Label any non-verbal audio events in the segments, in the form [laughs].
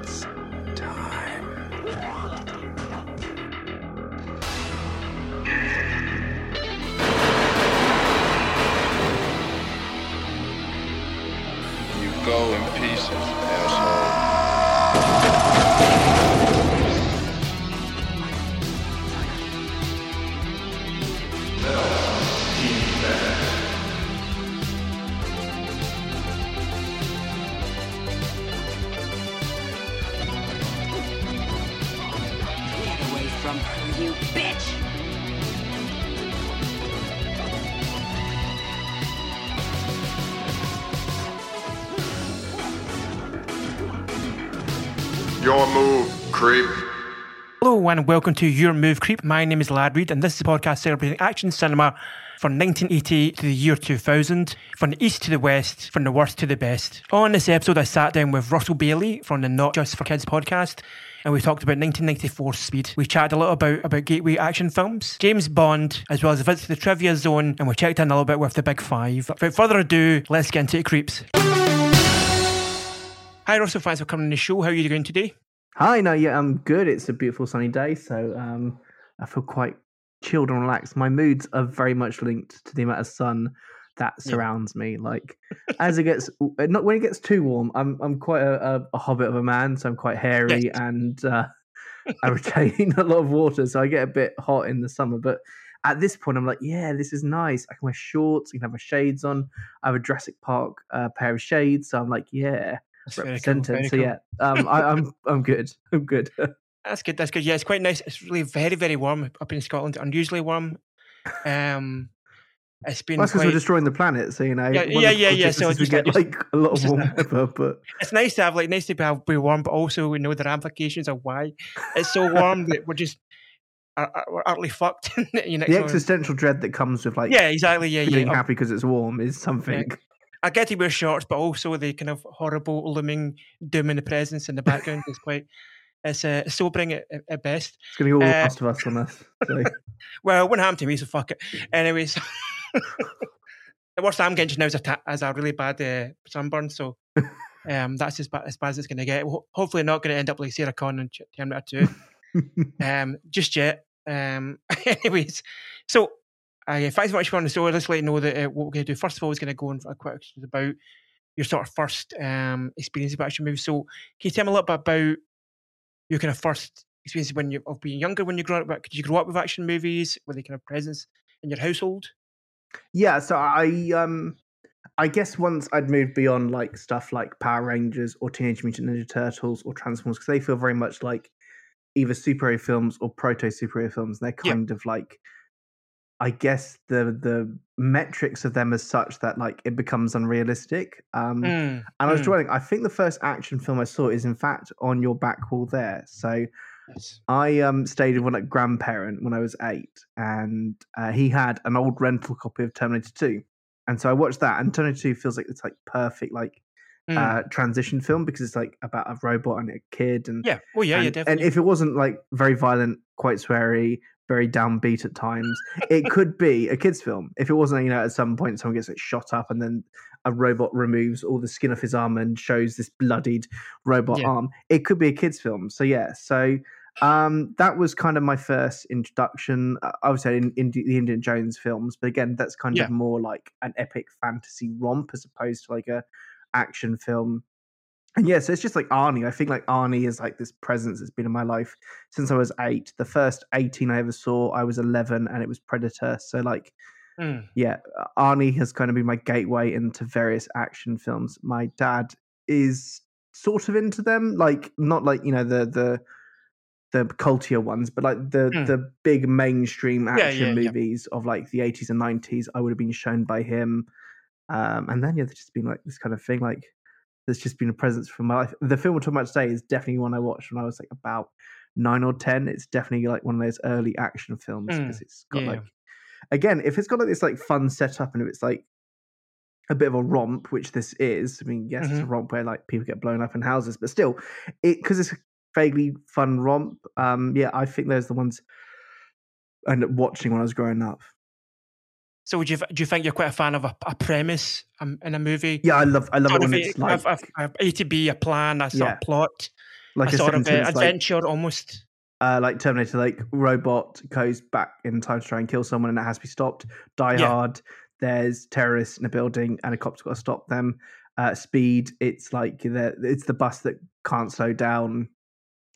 It's time. You go in pieces, And welcome to Your Move Creep. My name is Lad Reed and this is a podcast celebrating action cinema from 1988 to the year 2000, from the east to the west, from the worst to the best. On this episode, I sat down with Russell Bailey from the Not Just for Kids podcast and we talked about 1994 Speed. We chatted a little about, about gateway action films, James Bond, as well as a visit to the trivia zone, and we checked in a little bit with the big five. Without further ado, let's get into the creeps. Hi Russell, thanks for coming on the show. How are you doing today? Hi, no, yeah, I'm good. It's a beautiful sunny day, so um, I feel quite chilled and relaxed. My moods are very much linked to the amount of sun that Yeah. surrounds me. Like as it gets, uh, not when it gets too warm. I'm I'm quite a, a, a hobbit of a man, so I'm quite hairy Yes. and uh, [laughs] I retain [laughs] a lot of water, so I get a bit hot in the summer. But at this point, I'm like, yeah, this is nice. I can wear shorts. I can have my shades on. I have a Jurassic Park uh, pair of shades, so I'm like, yeah, Very cool, represented. very so cool. yeah, um, I, I'm [laughs] I'm good. I'm good. [laughs] That's good. That's good. Yeah, it's quite nice. It's really very, very warm up in Scotland. Unusually warm. Um, it's been That's because quite. we're destroying the planet, so you know. Yeah, yeah, yeah, yeah, so we get like- like a lot of warm weather, [laughs] but It's nice to have like nice to be, be warm, but also we know the ramifications of why it's so warm that we're just are, are, we're utterly fucked. you know, the existential dread that comes with like yeah, exactly. Yeah, feeling yeah. happy because it's warm is something. I get to wear shorts, but also the kind of horrible looming doom in the presence in the background is quite. It's uh, sobering at, at- best. It's going to be all Uh, Last of Us on. So. [laughs] Well, it wouldn't happen to me, so fuck it. [laughs] Anyways, [laughs] the worst I'm getting just now is a, ta- is a really bad uh, sunburn, so um, that's as, ba- as bad as it's going to get. Hopefully, not going to end up like Sarah Connor in Terminator 2, um, just yet. Um, anyways, so uh, thanks very much for on the show. Let's let you know that uh, what we're going to do. First of all, is going to go on for a quick question about your sort of first um, experience of action movies. So, can you tell me a little bit about your kind of first experience when you of being younger when you grew up? Did you grow up with action movies? Were they kind of presence in your household? yeah, so I um I guess once I'd moved beyond like stuff like Power Rangers or Teenage Mutant Ninja Turtles or Transformers, because they feel very much like either superhero films or proto superhero films. They're Yeah. kind of like I guess the the metrics of them as such that like it becomes unrealistic. Um Mm, And I was mm, drawing. I think the first action film I saw is in fact on your back wall there. So yes. I um stayed with one a grandparent when I was eight, and uh, he had an old rental copy of Terminator Two, and so I watched that. And Terminator Two feels like it's like perfect like Mm, uh, transition film because it's like about a robot and a kid, and yeah. well, yeah, and, yeah, and if it wasn't like very violent, quite sweary, very downbeat at times, it could be a kids' film. If it wasn't, you know, at some point someone gets like, shot up and then a robot removes all the skin off his arm and shows this bloodied robot Yeah. arm, it could be a kids' film. So yeah, so um, that was kind of my first introduction. Uh, I would say in, in the Indiana Jones films, but again, that's kind Yeah. of more like an epic fantasy romp as opposed to like a action film. And yeah, so it's just like Arnie. I think like Arnie is like this presence that's been in my life since I was eight. The first 18 I ever saw, I was 11 and it was Predator. So like, Mm, yeah, Arnie has kind of been my gateway into various action films. My dad is sort of into them, like not like, you know, the, the, the cultier ones, but like the Mm. the big mainstream action yeah, yeah. movies of like the 80s and 90s, I would have been shown by him. Um, and then yeah, there's just been like this kind of thing, like there's just been a presence from my life. The film we're talking about today is definitely one I watched when I was like about nine or ten. It's definitely like one of those early action films Mm, because it's got yeah. like again, if it's got like this like fun setup and if it's like a bit of a romp, which this is. I mean, yes, it's a Mhm. romp where like people get blown up in houses, but still, it because it's a vaguely fun romp. Um, yeah, I think those are the ones I ended up watching when I was growing up. So, would you do you think you're quite a fan of a, a premise um, in a movie? Yeah, I love I love it when it's a, like a, a, a to B, a plan, a sort Yeah. of plot. like a sort of uh, like adventure almost. uh, like Terminator, like robot goes back in time to try and kill someone and it has to be stopped. Die Yeah. Hard, there's terrorists in a building and a cop's got to stop them. Uh, Speed, it's like the it's the bus that can't slow down.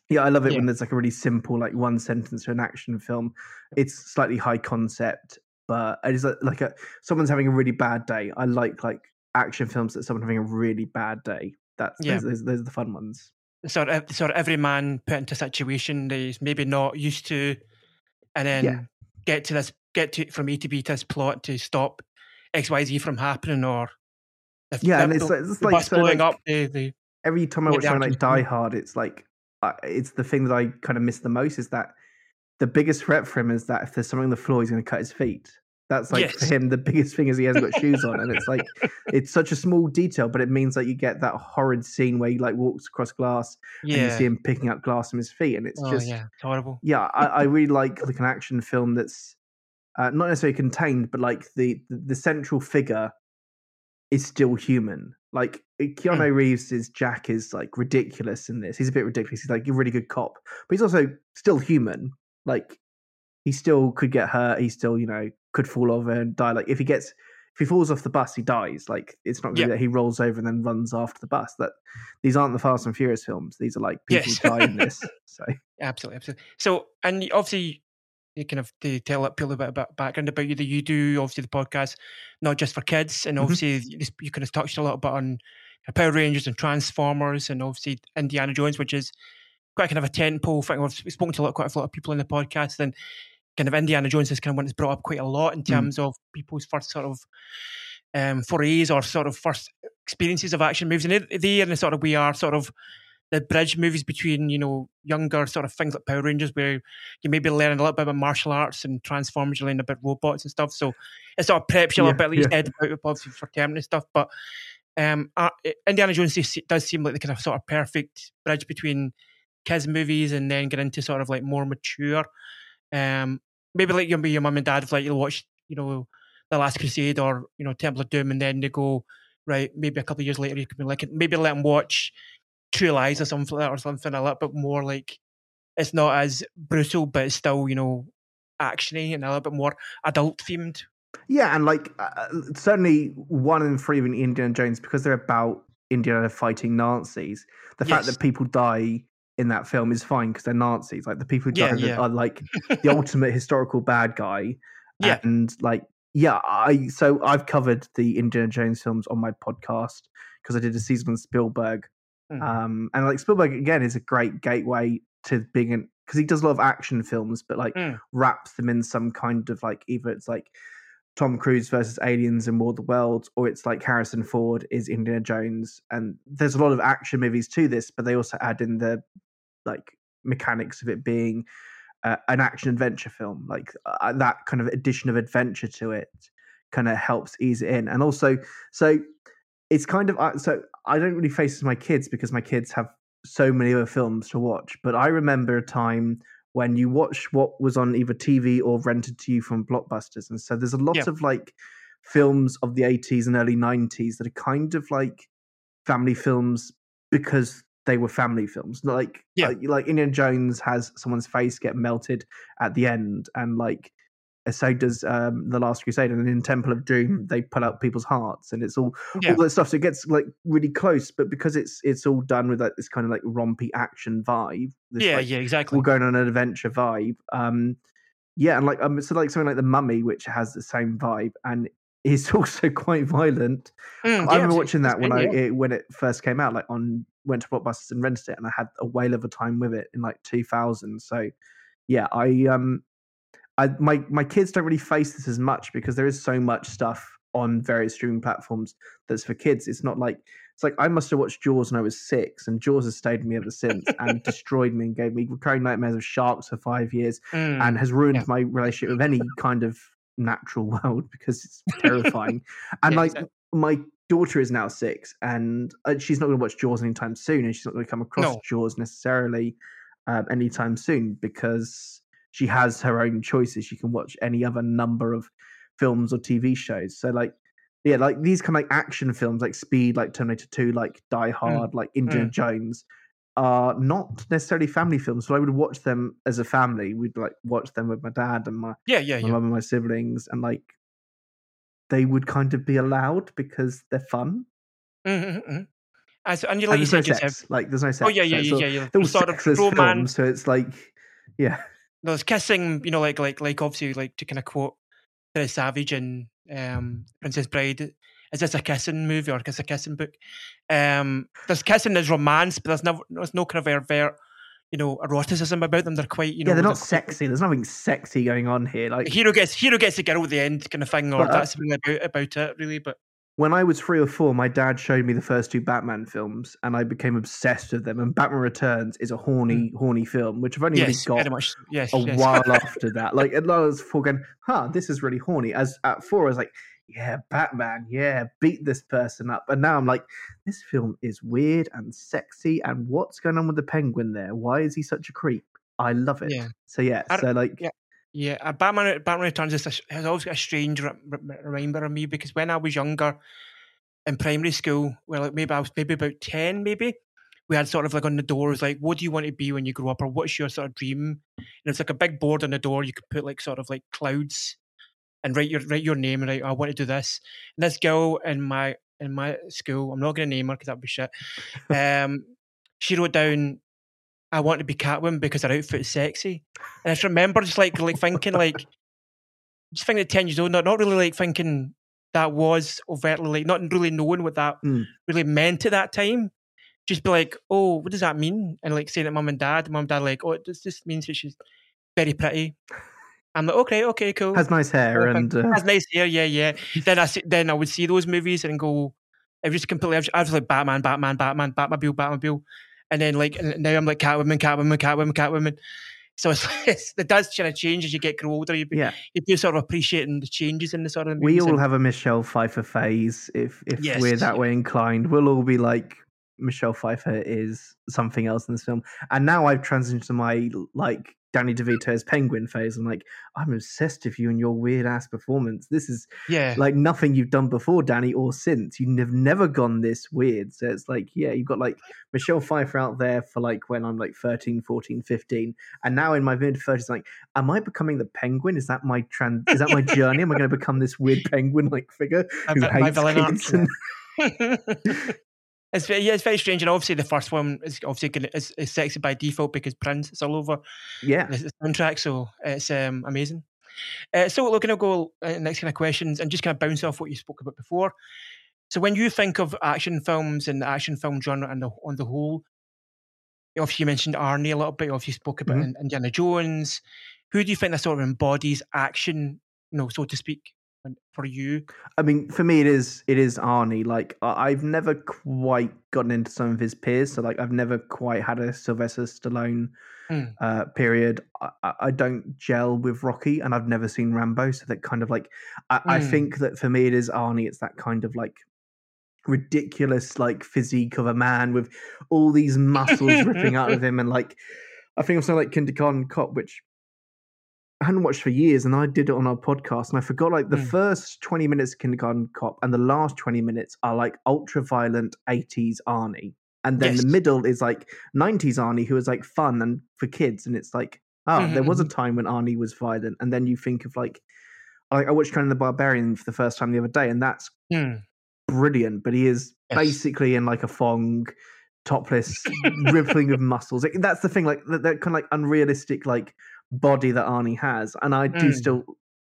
Yeah, I love it Yeah. when there's like a really simple, like one sentence to an action film. It's slightly high concept, but it is like, like a someone's having a really bad day. I like like action films that someone having a really bad day. That's Yeah. those, those, those are the fun ones. Sort of sort of every man put into a situation that he's maybe not used to, and then Yeah. get to this get to from A to B to this plot to stop X Y Z from happening, or if Yeah, and it's like it's like so, blowing like, up. The, the every time I watch something like Die. Hard, it's like it's the thing that I kind of miss the most is that the biggest threat for him is that if there's something on the floor, he's going to cut his feet. That's like for him the biggest thing is he hasn't got shoes on, and it's like [laughs] it's such a small detail, but it means that you get that horrid scene where he like walks across glass and you see him picking up glass from his feet, and it's oh just yeah, horrible. yeah, I, I [laughs] really like like an action film that's uh, not necessarily contained, but like the, the the central figure is still human. Like uh, Keanu Reeves' Jack is like ridiculous in this. He's a bit ridiculous. He's like a really good cop, but he's also still human. Like he still could get hurt. He still you know could fall over and die. Like if he gets if he falls off the bus, he dies. Like it's not really Yeah. that he rolls over and then runs after the bus. That these aren't the Fast and Furious films. These are like people Yes. die in this. [laughs] So Absolutely, absolutely. So, and obviously, you kind of to tell people a bit about background about you that you do obviously the podcast not just for kids, and Mhm. obviously you, just- you kind of touched a little bit on Power Rangers and Transformers, and obviously Indiana Jones, which is quite kind of a tentpole thing. We've spoken to a lot, quite a lot of people in the podcast, and kind of Indiana Jones is kind of one that's brought up quite a lot in Mm. terms of people's first sort of um, forays or sort of first experiences of action movies, and they- and the sort of we are sort of the bridge movies between you know younger sort of things like Power Rangers, where you maybe learn a little bit about martial arts and Transformers, you learn about robots and stuff. So it sort of preps you a little bit, like you said, about obviously for Terminator stuff. But um, uh, Indiana Jones does seem like the kind of sort of perfect bridge between kids movies and then get into sort of like more mature. Um, maybe like your your mum and dad, like you'll watch, you know, The Last Crusade or you know Temple of Doom, and then they go right. Maybe a couple of years later, you could be like, maybe let them watch True Lies or something like that, or something a little bit more like it's not as brutal, but it's still you know actiony and a little bit more adult themed. Yeah, and like uh, certainly one in three of Indiana Jones because they're about Indiana fighting Nazis. The fact that people die in that film is fine because they're Nazis. Like the people who Yeah, yeah. are like the [laughs] ultimate historical bad guy. Yeah. and like yeah, I so I've covered the Indiana Jones films on my podcast because I did a season on Spielberg. Mm. Um, and like Spielberg again is a great gateway to being in because he does a lot of action films, but like Mm. wraps them in some kind of like either it's like Tom Cruise versus aliens in War of the Worlds, or it's like Harrison Ford is Indiana Jones. And there's a lot of action movies to this, but they also add in the like mechanics of it being uh, an action adventure film. Like uh, that kind of addition of adventure to it kind of helps ease it in. And also, so it's kind of uh, so I don't really face my kids because my kids have so many other films to watch. But I remember a time when you watch what was on either TV or rented to you from blockbusters, and so there's a lot Yeah. of like films of the 80s and early 90s that are kind of like family films because they were family films. Like Yeah. like, like Indiana Jones has someone's face get melted at the end, and like so does um, the Last Crusade, and in Temple of Doom they pull out people's hearts, and it's all Yeah. all that stuff. So it gets like really close, but because it's it's all done with like this kind of like rompy action vibe. This, Yeah, like, yeah, exactly. we're going on an adventure vibe. Um, yeah, and like um, so like something like the Mummy, which has the same vibe, and is [laughs] also quite violent. Mm, I yeah, remember watching that when I it, when it first came out, like on went to Blockbusters and rented it, and I had a whale of a time with it in like 2000. So yeah, I um, I my my kids don't really face this as much because there is so much stuff on various streaming platforms that's for kids. It's not like it's like I must have watched Jaws when I was six, and Jaws has stayed with me ever since and [laughs] destroyed me and gave me recurring nightmares of sharks for five years Mm, and has ruined yeah. my relationship with any kind of natural [laughs] world because it's [laughs] terrifying. and Yeah, like exactly. my daughter is now six, and uh, she's not going to watch Jaws anytime soon, and she's not going to come across No. Jaws necessarily um, anytime soon because she has her own choices. She can watch any other number of films or TV shows. So like. Yeah, like these kind of like action films, like Speed, like Terminator Two, like Die Hard, like Indiana Jones. are not necessarily family films. So I would watch them as a family. We'd like watch them with my dad and my Yeah, yeah, my yeah. mum and my siblings, and like they would kind of be allowed because they're fun. Mm-hmm, hmm As, and you And like you there's no sex. Like there's no sex. oh yeah, yeah, it's yeah, yeah, yeah. They're all Sort of sexless films, so it's like, yeah, There's kissing, you know, like like like obviously like to kind of quote Terry Savage and um, Princess Bride. Is this a kissing movie or is a kissing book? Um, there's kissing, there's romance, but there's no there's no kind of overt, you know, eroticism about them. They're quite, you know, yeah, they're not sexy. There's nothing sexy going on here. Like hero gets hero gets a girl at the end kind of thing, or But, uh, that's really about about it really. But when I was three or four, my dad showed me the first two Batman films, and I became obsessed with them. And Batman Returns is a horny, horny film, which I've only Hmm. yes, really got much. Yes, a yes. while [laughs] after that. Like, and I was four going, huh, this is really horny. As at four, I was like, yeah, Batman, yeah, beat this person up. And now I'm like, this film is weird and sexy. And what's going on with the penguin there? Why is he such a creep? I love it. Yeah. So yeah, so like, yeah. Yeah, uh, Batman Batman Returns is a, has always got a strange re- re- reminder of me because when I was younger in primary school, well, like maybe I was maybe about ten, maybe we had sort of like on the doors like, "What do you want to be when you grow up?" or "What's your sort of dream?" And it's like a big board on the door. You could put like sort of like clouds and write your write your name and write, "I want to do this." And this girl in my in my school, I'm not going to name her because that'd be shit. [laughs] Um, she wrote down, "I want to be Catwoman because her outfit is sexy." And I just remember just like like thinking like just thinking at ten years old, not not really like thinking that was overtly like not really knowing what that Mm. really meant at that time. Just be like, oh, what does that mean? And like saying to mum and dad, mum and dad like, oh, this just means that she's very pretty. I'm like, okay, okay, cool. has nice hair and uh, Has nice hair, yeah, yeah. then I see, then I would see those movies and go, I was just completely, I was, I was like Batman, Batman, Batman, Batmobile, Batmobile, and then like now I'm like Catwoman, Catwoman, Catwoman, Catwoman. So it's, [laughs] it's it does kind of change as you get grow older. You, yeah. you do sort of appreciating the changes in the sort of We all and- have a Michelle Pfeiffer phase. If if we're that way inclined, we'll all be like Michelle Pfeiffer is something else in this film. And now I've transitioned to my like Danny DeVito's Penguin phase. I'm like, I'm obsessed with you and your weird ass performance. This is yeah, like nothing you've done before, Danny, or since. You've never gone this weird. So it's like, yeah, you've got like Michelle Pfeiffer out there for like when I'm like 13, 14, 15. And now in my mid 30s, like, am I becoming the penguin? Is that my trans is that my [laughs] journey? Am I going to become this weird penguin like figure who hates villain arc, kids? And, [laughs] [laughs] it's very, yeah, it's very strange, and obviously the first one is obviously gonna, is, is sexy by default because Prince is all over yeah. the the soundtrack, so it's um, amazing. Uh, so we're going to go uh, next kind of questions and just kind of bounce off what you spoke about before. So when you think of action films and the action film genre and the, on the whole, obviously you mentioned Arnie a little bit. Obviously you spoke about Mhm. Indiana Jones. Who do you think that sort of embodies action, you know, so to speak, for you? I mean, for me, it is it is Arnie. Like I- I've never quite gotten into some of his peers. So like I've never quite had a Sylvester Stallone Mm. uh, period. I, I- don't gel with Rocky, and I've never seen Rambo. So that kind of like I, I Mm. think that for me, it is Arnie. It's that kind of like ridiculous like physique of a man with all these muscles ripping out of [laughs] him, and like I think of something like Kindergarten Cop, which I hadn't watched for years, and I did it on our podcast, and I forgot like the Mm. first twenty minutes of Kindergarten Cop and the last twenty minutes are like ultra violent eighties Arnie, and then Yes. the middle is like nineties Arnie, who is like fun and for kids, and it's like oh, Mhm, there was a time when Arnie was violent, and then you think of like I, I watched Conan the Barbarian for the first time the other day, and that's Hmm. brilliant, but he is Yes. basically in like a thong, topless, [laughs] rippling of muscles. Like, that's the thing, like that, that kind of like unrealistic like body that Arnie has, and I do Mm. still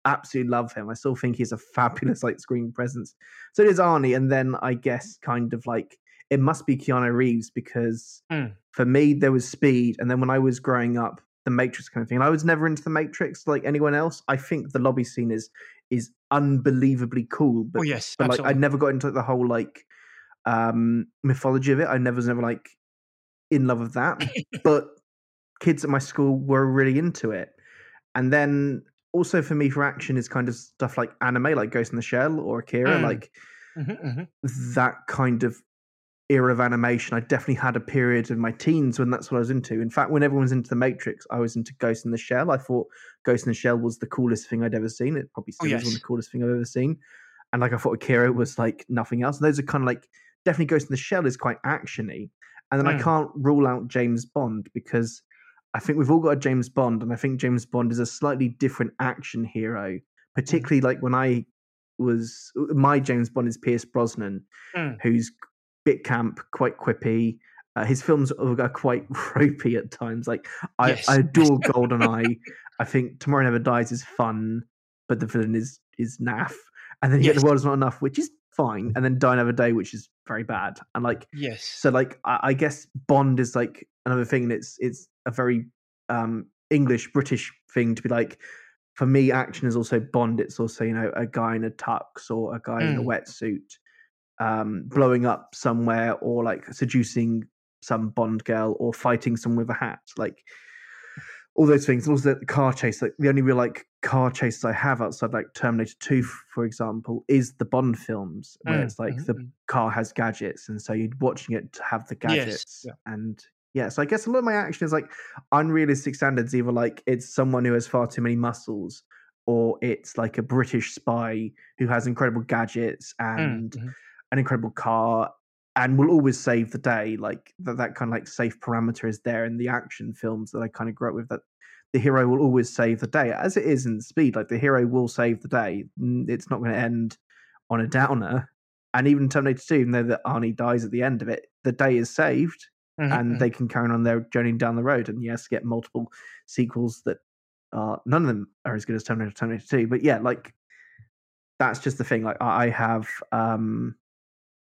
absolutely love him. I still think he's a fabulous like screen presence. So it is Arnie, and then I guess kind of like it must be Keanu Reeves because Mm. for me there was speed, and then when I was growing up. The Matrix kind of thing. And I was never into the Matrix like anyone else. I think the lobby scene is is unbelievably cool, but oh yes, but like. I never got into the whole like um mythology of it. I never was never like in love with that. [laughs] but kids at my school were really into it. And then also for me for action is kind of stuff like anime, like Ghost in the Shell or Akira, Mm. like Mhm, mhm. that kind of era of animation. I definitely had a period in my teens when that's what I was into. In fact, when everyone's into the Matrix, I was into Ghost in the Shell. I thought Ghost in the Shell was the coolest thing I'd ever seen. It probably still is one Oh, yes. of the coolest thing I've ever seen. And like I thought Akira was like nothing else. And those are kind of like definitely Ghost in the Shell is quite actiony. and then I Mm. can't rule out James Bond because I think we've all got a James Bond, and I think James Bond is a slightly different action hero. Particularly like when I was my James Bond is Pierce Brosnan, Mm. who's bit camp, quite quippy. Uh, his films are quite [laughs] ropey at times. Like I, Yes. I [laughs] adore GoldenEye. I think Tomorrow Never Dies is fun, but the villain is is naff. And then you get The World Is Not Enough, which is fine, and then Die Another Day, which is very bad. And like Yes. so, like I, I guess Bond is like another thing, and it's it's a very um English British thing to be like. For me, action is also Bond. It's also you know a guy in a tux or a guy in a Mm. wetsuit, um, blowing up somewhere or like seducing some Bond girl or fighting someone with a hat. Like all those things. And also the car chase. Like the only real like car chases I have outside like Terminator Two, for example, is the Bond films where Mm, it's like mhm, the mm. car has gadgets, and so you're watching it to have the Yes, gadgets. yeah. And yeah, so I guess a lot of my action is like unrealistic standards. Either like it's someone who has far too many muscles, or it's like a British spy who has incredible gadgets Mm, and mhm. an incredible car and will always save the day. Like that, that kind of like safe parameter is there in the action films that I kind of grew up with. That the hero will always save the day, as it is in Speed. Like the hero will save the day. It's not going to end on a downer. And even Terminator 2, even though that Arnie dies at the end of it, the day is saved Mhm, and mhm. they can carry on their journey down the road. And yes, get multiple sequels that are none of them are as good as Terminator Terminator 2. But yeah, like that's just the thing. Like I have um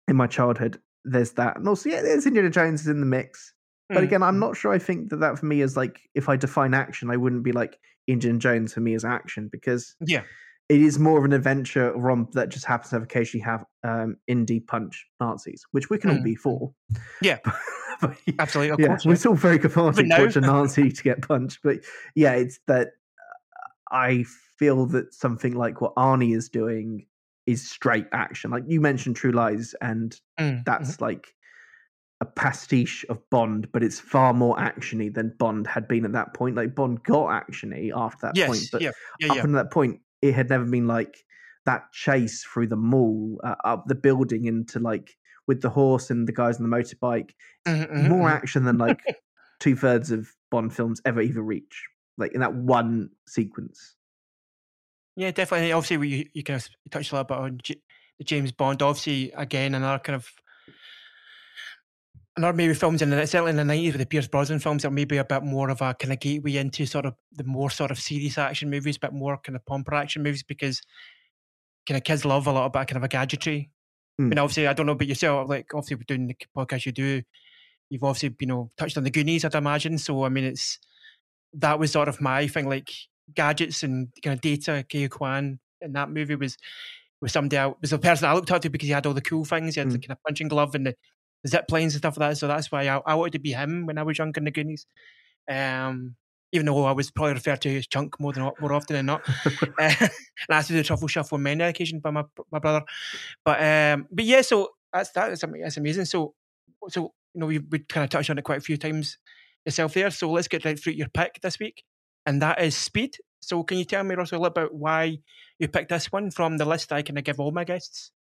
in my childhood, there's that, and also yeah, there's Indiana Jones in the mix. But Mm, again, I'm mm. not sure. I think that that for me is like if I define action, I wouldn't be like Indiana Jones for me as action because Yeah. It is more of an adventure romp that just happens to have occasionally have um, indie punch Nazis, which we can all Mm, be mm. for. Yeah. [laughs] But, Absolutely. Of yeah, course. it's all very cathartic now. to watch a Nazi to get punched. But yeah, it's that uh, I feel that something like what Arnie is doing is straight action. Like you mentioned True Lies, and Mm, that's like a pastiche of Bond, but it's far more actiony than Bond had been at that point. Like Bond got actiony after that yes. point, but yeah. Yeah. up Yeah. until that point, it had never been like that chase through the mall, uh, up the building into like with the horse and the guys on the motorbike. Mhm, mhm, More mhm. action than like [laughs] two thirds of Bond films ever even reach. Like in that one sequence. Yeah, definitely. Obviously, we, you, you kind of touched a little bit on J- the James Bond. Obviously, again, another kind of another maybe films in the certainly in the nineties with the Pierce Brosnan films that maybe a bit more of a kind of gateway into sort of the more sort of serious action movies, a bit more kind of pomper action movies because kind of kids love a bit of kind of a gadgetry. I mean, Mm. obviously, I don't know about yourself. Like, obviously, we're doing the podcast you do. You've obviously, you know, touched on the Goonies, I'd imagine. So, I mean, it's that was sort of my thing, like gadgets and kind of data. Kei Kwan in that movie was was somebody I was the person I looked up to because he had all the cool things. He had the Mm. kind of punching glove and the, the zip lines and stuff like that. So that's why I, I wanted to be him when I was younger in the Goonies. Um, even though I was probably referred to as Chunk more than more often than not, uh, [laughs] [laughs] and to the truffle shuffle on many occasions by my my brother. But um, but yeah, so that's that's ama- that's amazing. So so you know we we kind of touched on it quite a few times yourself there. So let's get right through your pick this week, and that is Speed. So can you tell me Russell a little about why you picked this one from the list I kind of give all my guests?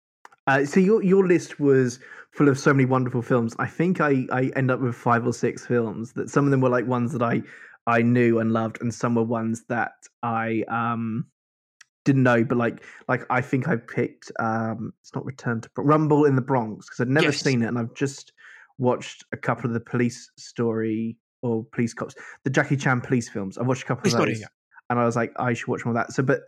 Uh, so your your list was full of so many wonderful films. I think I I end up with five or six films that some of them were like ones that I I knew and loved, and some were ones that I um didn't know. But like like I think I picked um it's not Return to Rumble in the Bronx because I'd never Yes. seen it, and I've just watched a couple of the police story or police cops, the Jackie Chan police films. I've watched a couple Police of Story, those, yeah. and I was like, I should watch more of that. So, but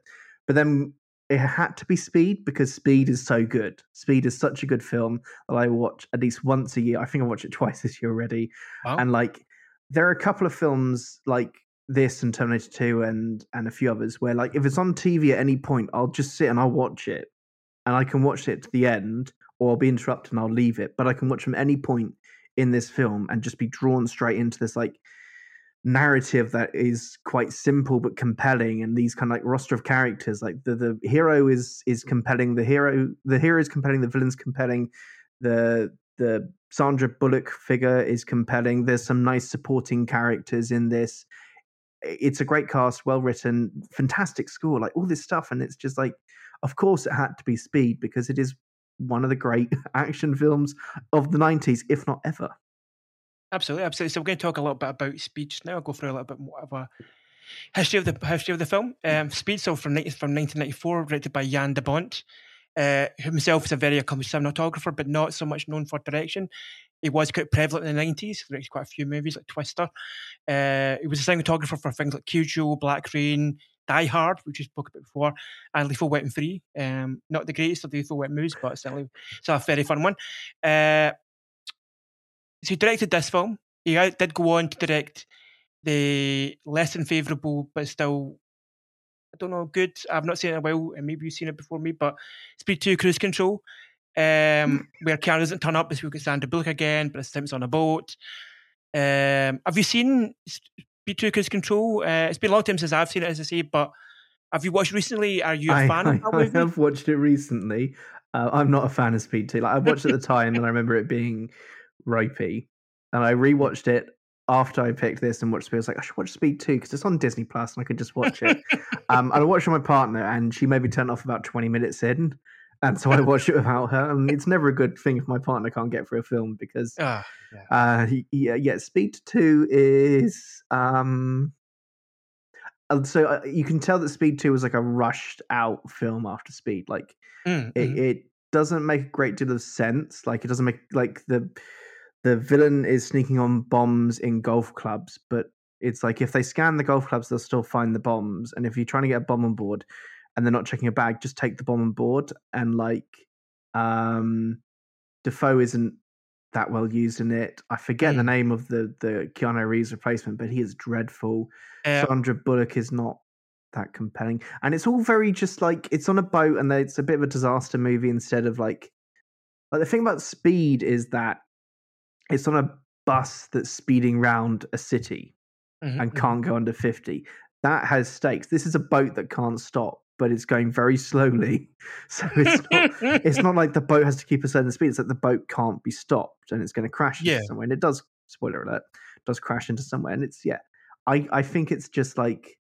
but then it had to be Speed because Speed is so good. Speed is such a good film that I watch at least once a year. I think I watch it twice [laughs] this year already. And like, there are a couple of films like this and Terminator Two and and a few others where like if it's on TV at any point, I'll just sit and I'll watch it, and I can watch it to the end, or I'll be interrupted and I'll leave it. But I can watch from any point in this film and just be drawn straight into this like narrative that is quite simple but compelling and these kind of like roster of characters like the the hero is is compelling the hero the hero is compelling the villain's compelling the the Sandra Bullock figure is compelling there's some nice supporting characters in this. It's a great cast well written fantastic score like all this stuff and it's just like of course it had to be speed because it is one of the great [laughs] action films of the 90s if not ever Absolutely, absolutely. So we're going to talk a little bit about just now. I'll go through a little bit more of a history of the history of the film. Um, Speed, so from 90, from 1994, directed by Jan de Bont. Uh, himself is a very accomplished cinematographer, but not so much known for direction. He was quite prevalent in the 90s, directed quite a few movies like Twister. Uh, he was a cinematographer for things like Cujo, Black Rain, Die Hard, which we spoke about before, and Lethal Weapon 3. Um, not the greatest of the Lethal Weapon movies, but certainly still a very fun one. Uh, so he directed this film. He did go on to direct the less than favourable, but still, I don't know, good. I've not seen it in a while, and maybe you've seen it before me, but Speed 2 Cruise Control, um, where Keanu doesn't turn up, but we get Sandra Bullock again, but this time it's on a boat. Um, have you seen Speed 2 Cruise Control? Uh, it's been a long time since I've seen it, as I say, but have you watched recently? Are you a I, fan I, of that I have watched it recently. Uh, I'm not a fan of Speed 2. Like I watched it at the time and I [laughs] remember it being ropey. And I rewatched it after I picked this and watched Speed. I was like, I should watch Speed 2 because it's on Disney Plus and I could just watch it. [laughs] um, and I watched it with my partner and she made me turn it off about 20 minutes in. And so I watched it without her. And it's never a good thing if my partner can't get through a film because Ah, yeah. uh, yeah, yeah, Speed Two is um. uh, So uh, you can tell that Speed Two was like a rushed out film after Speed. Like Mm, it, mhm. it doesn't make a great deal of sense. Like it doesn't make like the the villain is sneaking on bombs in golf clubs, but it's like if they scan the golf clubs, they'll still find the bombs. And if you're trying to get a bomb on board and they're not checking a bag, just take the bomb on board. And like um Dafoe isn't that well used in it. I forget the Mm. name of the the Keanu Reeves replacement, but he is dreadful. Uh, Sandra Bullock is not that compelling, and it's all very just like it's on a boat, and it's a bit of a disaster movie instead of like like the thing about Speed is that it's on a bus that's speeding round a city mhm, and mhm. can't go under fifty. That has stakes. This is a boat that can't stop, but it's going very slowly, [laughs] so it's not it's not like the boat has to keep a certain speed. It's that the boat can't be stopped and it's going to crash into somewhere. And it does, spoiler alert, does crash into somewhere. And it's, yeah, I, I think it's just like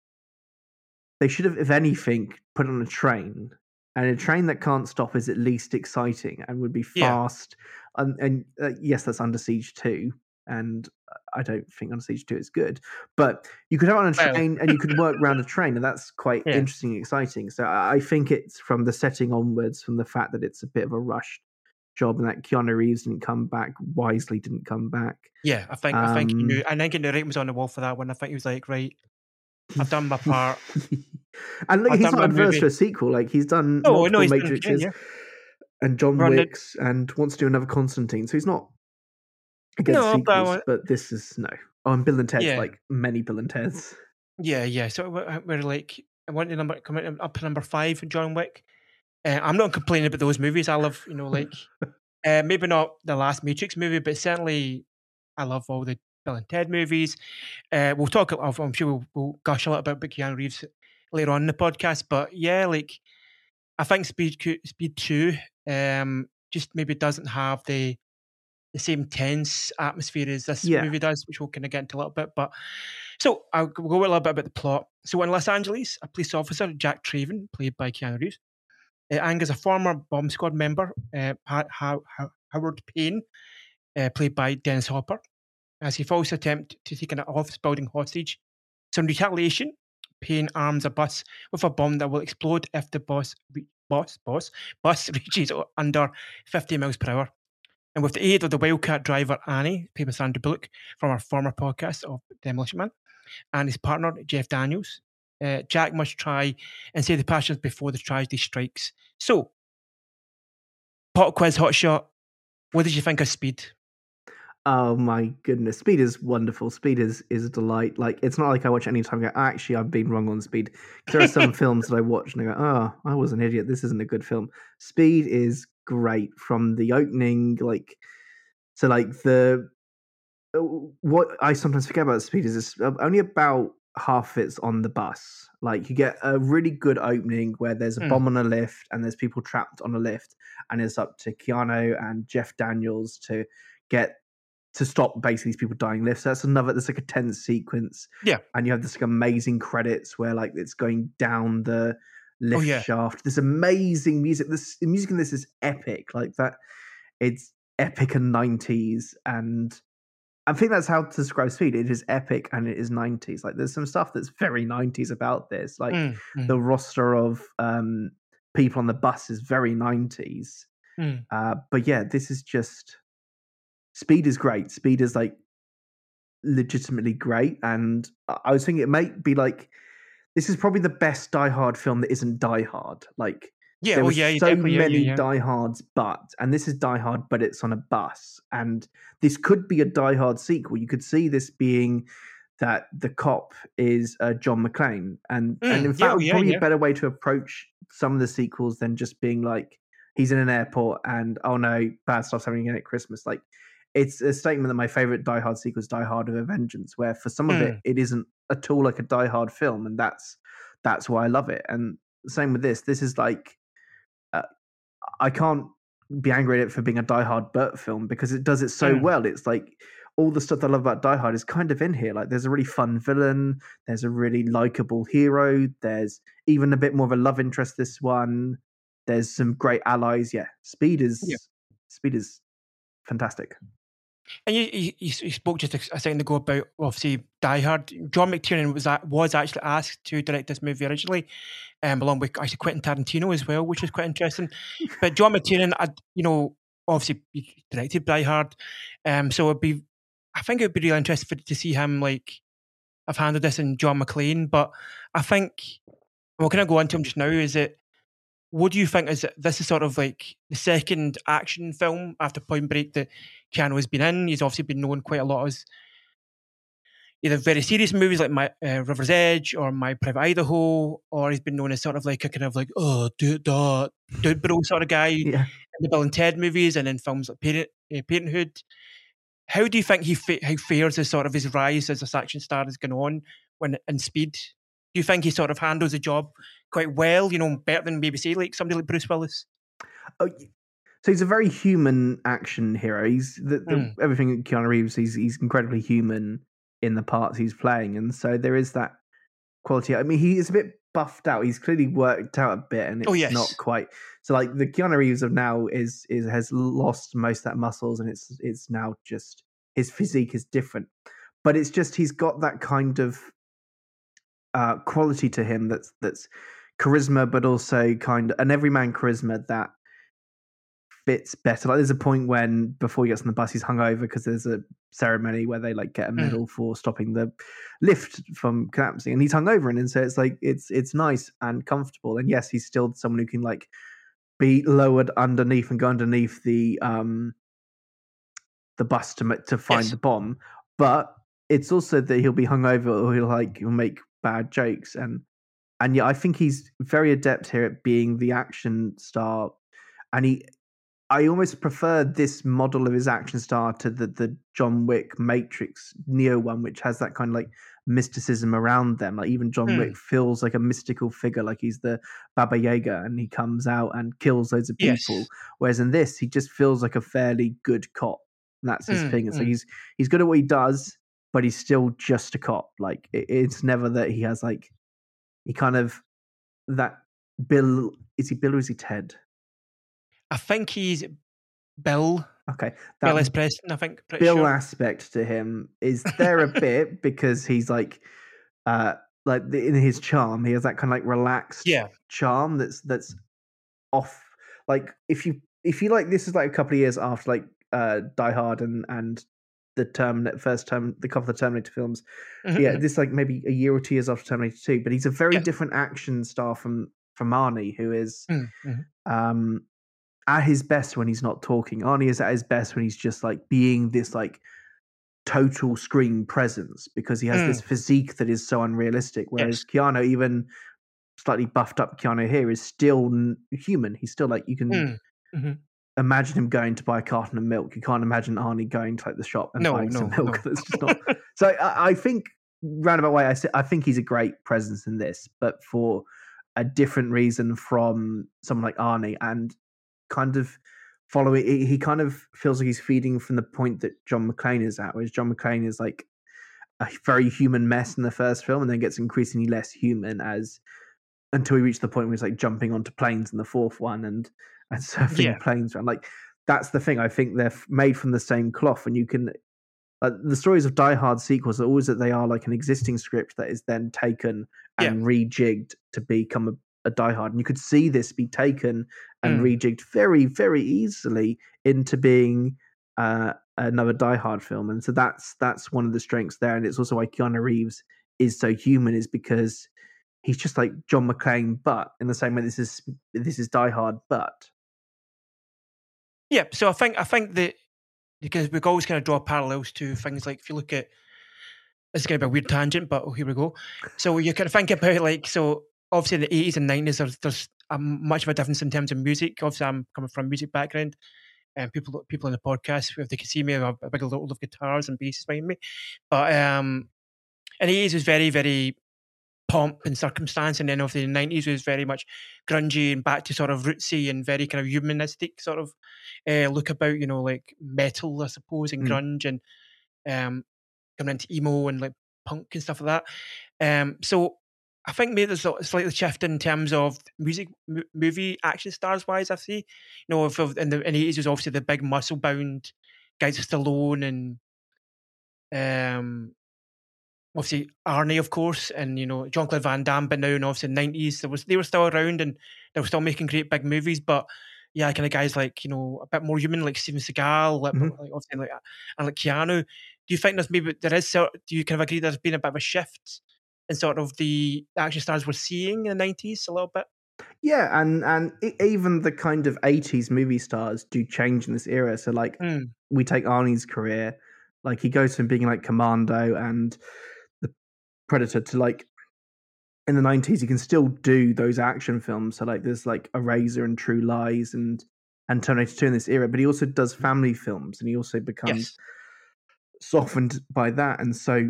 they should have, if anything, put on a train. And a train that can't stop is at least exciting and would be Yeah. fast. And, and uh, yes, that's Under Siege 2. And I don't think Under Siege 2 is good. But you could have on a Well. train and you could work around a [laughs] train. And that's quite Yeah. interesting and exciting. So I think it's from the setting onwards, from the fact that it's a bit of a rushed job and that Keanu Reeves didn't come back, wisely didn't come back. Yeah, I think I think he Um, knew. I think the writing was on the wall for that one. I think he was like, right, I've done my part. [laughs] and look, I've he's not adverse movie. to a sequel. Like he's done No, multiple no, he's done Matrixes few, yeah. and John Run it. And wants to do another Constantine. So he's not against No, sequels, but this is no. Oh, and Bill and Ted's Yeah. like many Bill and Ted's. Yeah, yeah. So we're, we're like, I want the number coming up to number five, John Wick. Uh, I'm not complaining about those movies. I love, you know, like [laughs] uh, maybe not the last Matrix movie, but certainly I love all the Bill and Ted movies. Uh, we'll talk. I'm sure we'll, we'll gush a little bit about Keanu Reeves later on in the podcast. But yeah, like I think Speed Speed Two um, just maybe doesn't have the the same tense atmosphere as this Yeah. movie does, which we'll kind of get into a little bit. But so I'll go a little bit about the plot. So in Los Angeles, a police officer, Jack Traven, played by Keanu Reeves, uh, angers a former bomb squad member, uh, Howard Payne, uh, played by Dennis Hopper, as he falsely attempt to take an office building hostage. So in retaliation, Payne arms a bus with a bomb that will explode if the boss, re- boss, boss, [laughs] bus [laughs] reaches under 50 miles per hour. And with the aid of the Wildcat driver Annie, by Sandra Bullock from our former podcast of Demolition Man, and his partner Jeff Daniels, uh, Jack must try and save the passengers before the tragedy strikes. So, pop quiz, hot shot. What did you think of Speed? Oh my goodness, Speed is wonderful. Speed is is a delight. Like it's not like I watch any time. and Go, actually, I've been wrong on Speed. There are some [laughs] films that I watch and I go, oh, I was an idiot. This isn't a good film. Speed is great from the opening. Like so, like the uh, what I sometimes forget about Speed is it's only about half it's on the bus. Like you get a really good opening where there's a Mm. bomb on a lift and there's people trapped on a lift, and it's up to Keanu and Jeff Daniels to get to stop basically these people dying lifts. So that's another. There's like a tense sequence. Yeah. and you have this like amazing credits where like it's going down the lift Oh, yeah. shaft. This amazing music. This the music in this is epic. Like that, it's epic and nineties and I think that's how to describe Speed. It is epic and it is 90s. Like there's some stuff that's very 90s about this. Like Mm, mm, the roster of um people on the bus is very 90s. mm. Uh, but yeah, this is just Speed is great. Speed is like legitimately great, and I was thinking it might be like this is probably the best Die Hard film that isn't Die Hard. Like Yeah, there oh was yeah, so many yeah, yeah. Die Hards, but and this is Die Hard, but it's on a bus, and this could be a Die Hard sequel. You could see this being that the cop is uh, John McClane, and and Mm, in fact, oh, yeah, probably a better way to approach some of the sequels than just being like he's in an airport and oh no, bad stuff's happening again at Christmas. Like it's a statement that my favorite Die Hard sequel is Die Hard with a Vengeance, where for some of Mm. it it isn't at all like a Die Hard film, and that's that's why I love it. And same with this. This is like uh, I can't be angry at it for being a Die Hard Burt film because it does it so Mm. well. It's like all the stuff that I love about Die Hard is kind of in here. Like there's a really fun villain, there's a really likable hero, there's even a bit more of a love interest. This one, there's some great allies. Yeah, Speed is Yeah. Speed is fantastic. And you, you, you spoke just a second ago about obviously Die Hard. John McTiernan was was actually asked to direct this movie originally, um, along with actually Quentin Tarantino as well, which is quite interesting. But John McTiernan, I, you know, obviously directed Die Hard, um, so it'd be, I think it'd be really interesting to see him like I've handled this in John McClane. But I think what can I go into him just now. Is it? What do you think is this is sort of like the second action film after Point Break that Keanu has been in? He's obviously been known quite a lot as either very serious movies like My uh, River's Edge or My Private Idaho, or he's been known as sort of like a kind of like oh dude, duh, dude bro sort of guy [laughs] Yeah. in the Bill and Ted movies and in films like Parent, uh, Parenthood. How do you think he fa- how fares as sort of his rise as this action star has gone on when in Speed? Do you think he sort of handles the job quite well? You know, better than maybe say like somebody like Bruce Willis. Oh, so he's a very human action hero. He's the, the, Mm. everything Keanu Reeves. He's he's incredibly human in the parts he's playing, and so there is that quality. I mean, he is a bit buffed out. He's clearly worked out a bit, and it's Oh, yes. not quite. So like the Keanu Reeves of now is is has lost most of that muscles, and it's it's now just his physique is different. But it's just he's got that kind of uh, quality to him that's that's charisma, but also kind of an everyman charisma that fits better. Like there's a point when before he gets on the bus, he's hungover because there's a ceremony where they like get a Mm. medal for stopping the lift from collapsing, and he's hungover, and, and so it's like it's it's nice and comfortable. And yes, he's still someone who can like be lowered underneath and go underneath the um the bus to to find Yes. the bomb, but it's also that he'll be hungover or he'll like he'll make bad jokes and and yeah, I think he's very adept here at being the action star, and he. I almost prefer this model of his action star to the the John Wick Matrix Neo one, which has that kind of like mysticism around them. Like even John Hmm. Wick feels like a mystical figure, like he's the Baba Yaga, and he comes out and kills loads of people. Yes. Whereas in this, he just feels like a fairly good cop. And that's his Mm, thing. It's like mm. he's he's good at what he does, but he's still just a cop. Like it, it's never that he has like he kind of that Bill is he Bill or is he Ted? I think he's Bill. Okay, Bill that S. Preston, I think. Bill sure. aspect to him is [laughs] there a bit because he's like uh like the, in his charm he has that kind of like relaxed Yeah. charm that's that's off like if you if you like this is like a couple of years after like uh Die Hard and and the Terminator first term the couple of the Terminator films Mhm, yeah mhm. this like maybe a year or two years after Terminator 2 but he's a very Yeah. different action star from from Arnie who is Mm, mhm. um at his best when he's not talking. Arnie is at his best when he's just like being this like total screen presence because he has Mm. this physique that is so unrealistic. Whereas Keanu, even slightly buffed up Keanu here, is still n- human. He's still like you can Mm, mhm. imagine him going to buy a carton of milk. You can't imagine Arnie going to like the shop and No, buying some [laughs] milk. no. That's just not. [laughs] so I, I think roundabout way, I I think he's a great presence in this, but for a different reason from someone like Arnie, and kind of following. He, he kind of feels like he's feeding from the point that John McClane is at, whereas John McClane is like a very human mess in the first film, and then gets increasingly less human as until we reach the point where he's like jumping onto planes in the fourth one and and [laughs] surfing Yeah. planes around. Like that's the thing. I think they're made from the same cloth, and you can like the stories of Die Hard sequels are always that they are like an existing script that is then taken Yeah. and rejigged to become a, a Die Hard, and you could see this be taken and Mm. rejigged very, very easily into being uh, another Die Hard film, and so that's that's one of the strengths there, and it's also why Keanu Reeves is so human, is because he's just like John McClane, but in the same way this is this is Die Hard, but Yeah, so I think I think that because we always kind of draw parallels to things like if you look at it's going to be a weird tangent, but oh, here we go. So you can think about like so obviously in the eighties and nineties there's there's a much of a difference in terms of music. Obviously, I'm coming from a music background, and people people in the podcast if they can see me, I have a big load of guitars and basses behind me. But um, in the eighties was very very pomp and circumstance, and then of the nineties was very much grungy and back to sort of rootsy and very kind of humanistic sort of uh, look about, you know, like metal, I suppose, and Mm. grunge, and um, coming into emo and like punk and stuff like that. Um, so I think maybe there's a slightly shift in terms of music, m- movie action stars wise. I see, you know, if of- in the in the eighties was obviously the big muscle bound guys, Stallone and um. Obviously, Arnie, of course, and you know Jean Claude Van Damme. But now, in obviously, nineties, there was they were still around and they were still making great big movies. But yeah, kind of guys like you know a bit more human, like Steven Seagal, like, Mhm. like obviously like and like Keanu. Do you think there's maybe there is? Do you kind of agree there's been a bit of a shift in sort of the action stars we're seeing in the nineties a little bit? yeah, and and e- even the kind of eighties movie stars do change in this era. So like Mm, we take Arnie's career, like he goes from being like Commando and the Predator to like in the nineties, he can still do those action films. So like there's like Eraser and True Lies and and Terminator Two in this era, but he also does family films and he also becomes yes. softened by that. And so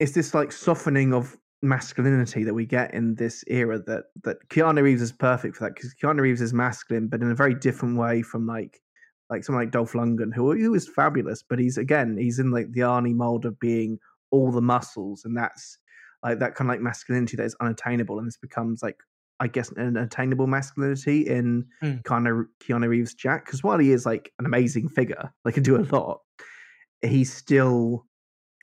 it's this like softening of masculinity that we get in this era that that Keanu Reeves is perfect for that because Keanu Reeves is masculine, but in a very different way from like like someone like Dolph Lundgren, who who is fabulous, but he's again he's in like the Arnie mold of being all the muscles, and that's like that kind of like masculinity that is unattainable, and this becomes like I guess an attainable masculinity in Mm. Keanu, Keanu Reeves Jack because while he is like an amazing figure, like can do a lot, he's still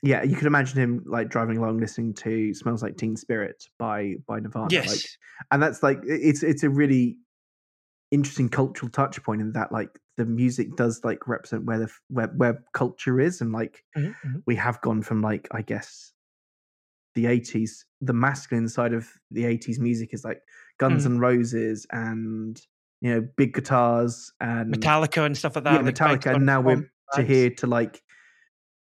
yeah you can imagine him like driving along listening to smells like teen spirit by by nirvana Yes. like and that's like it's it's a really interesting cultural touch point in that like the music does like represent where the where, where culture is and like Mhm, mhm. we have gone from like i guess the 80s the masculine side of the 80s music is like guns Mhm. and roses and you know big guitars and Metallica and stuff like that. yeah, Metallica, and now we're to here to like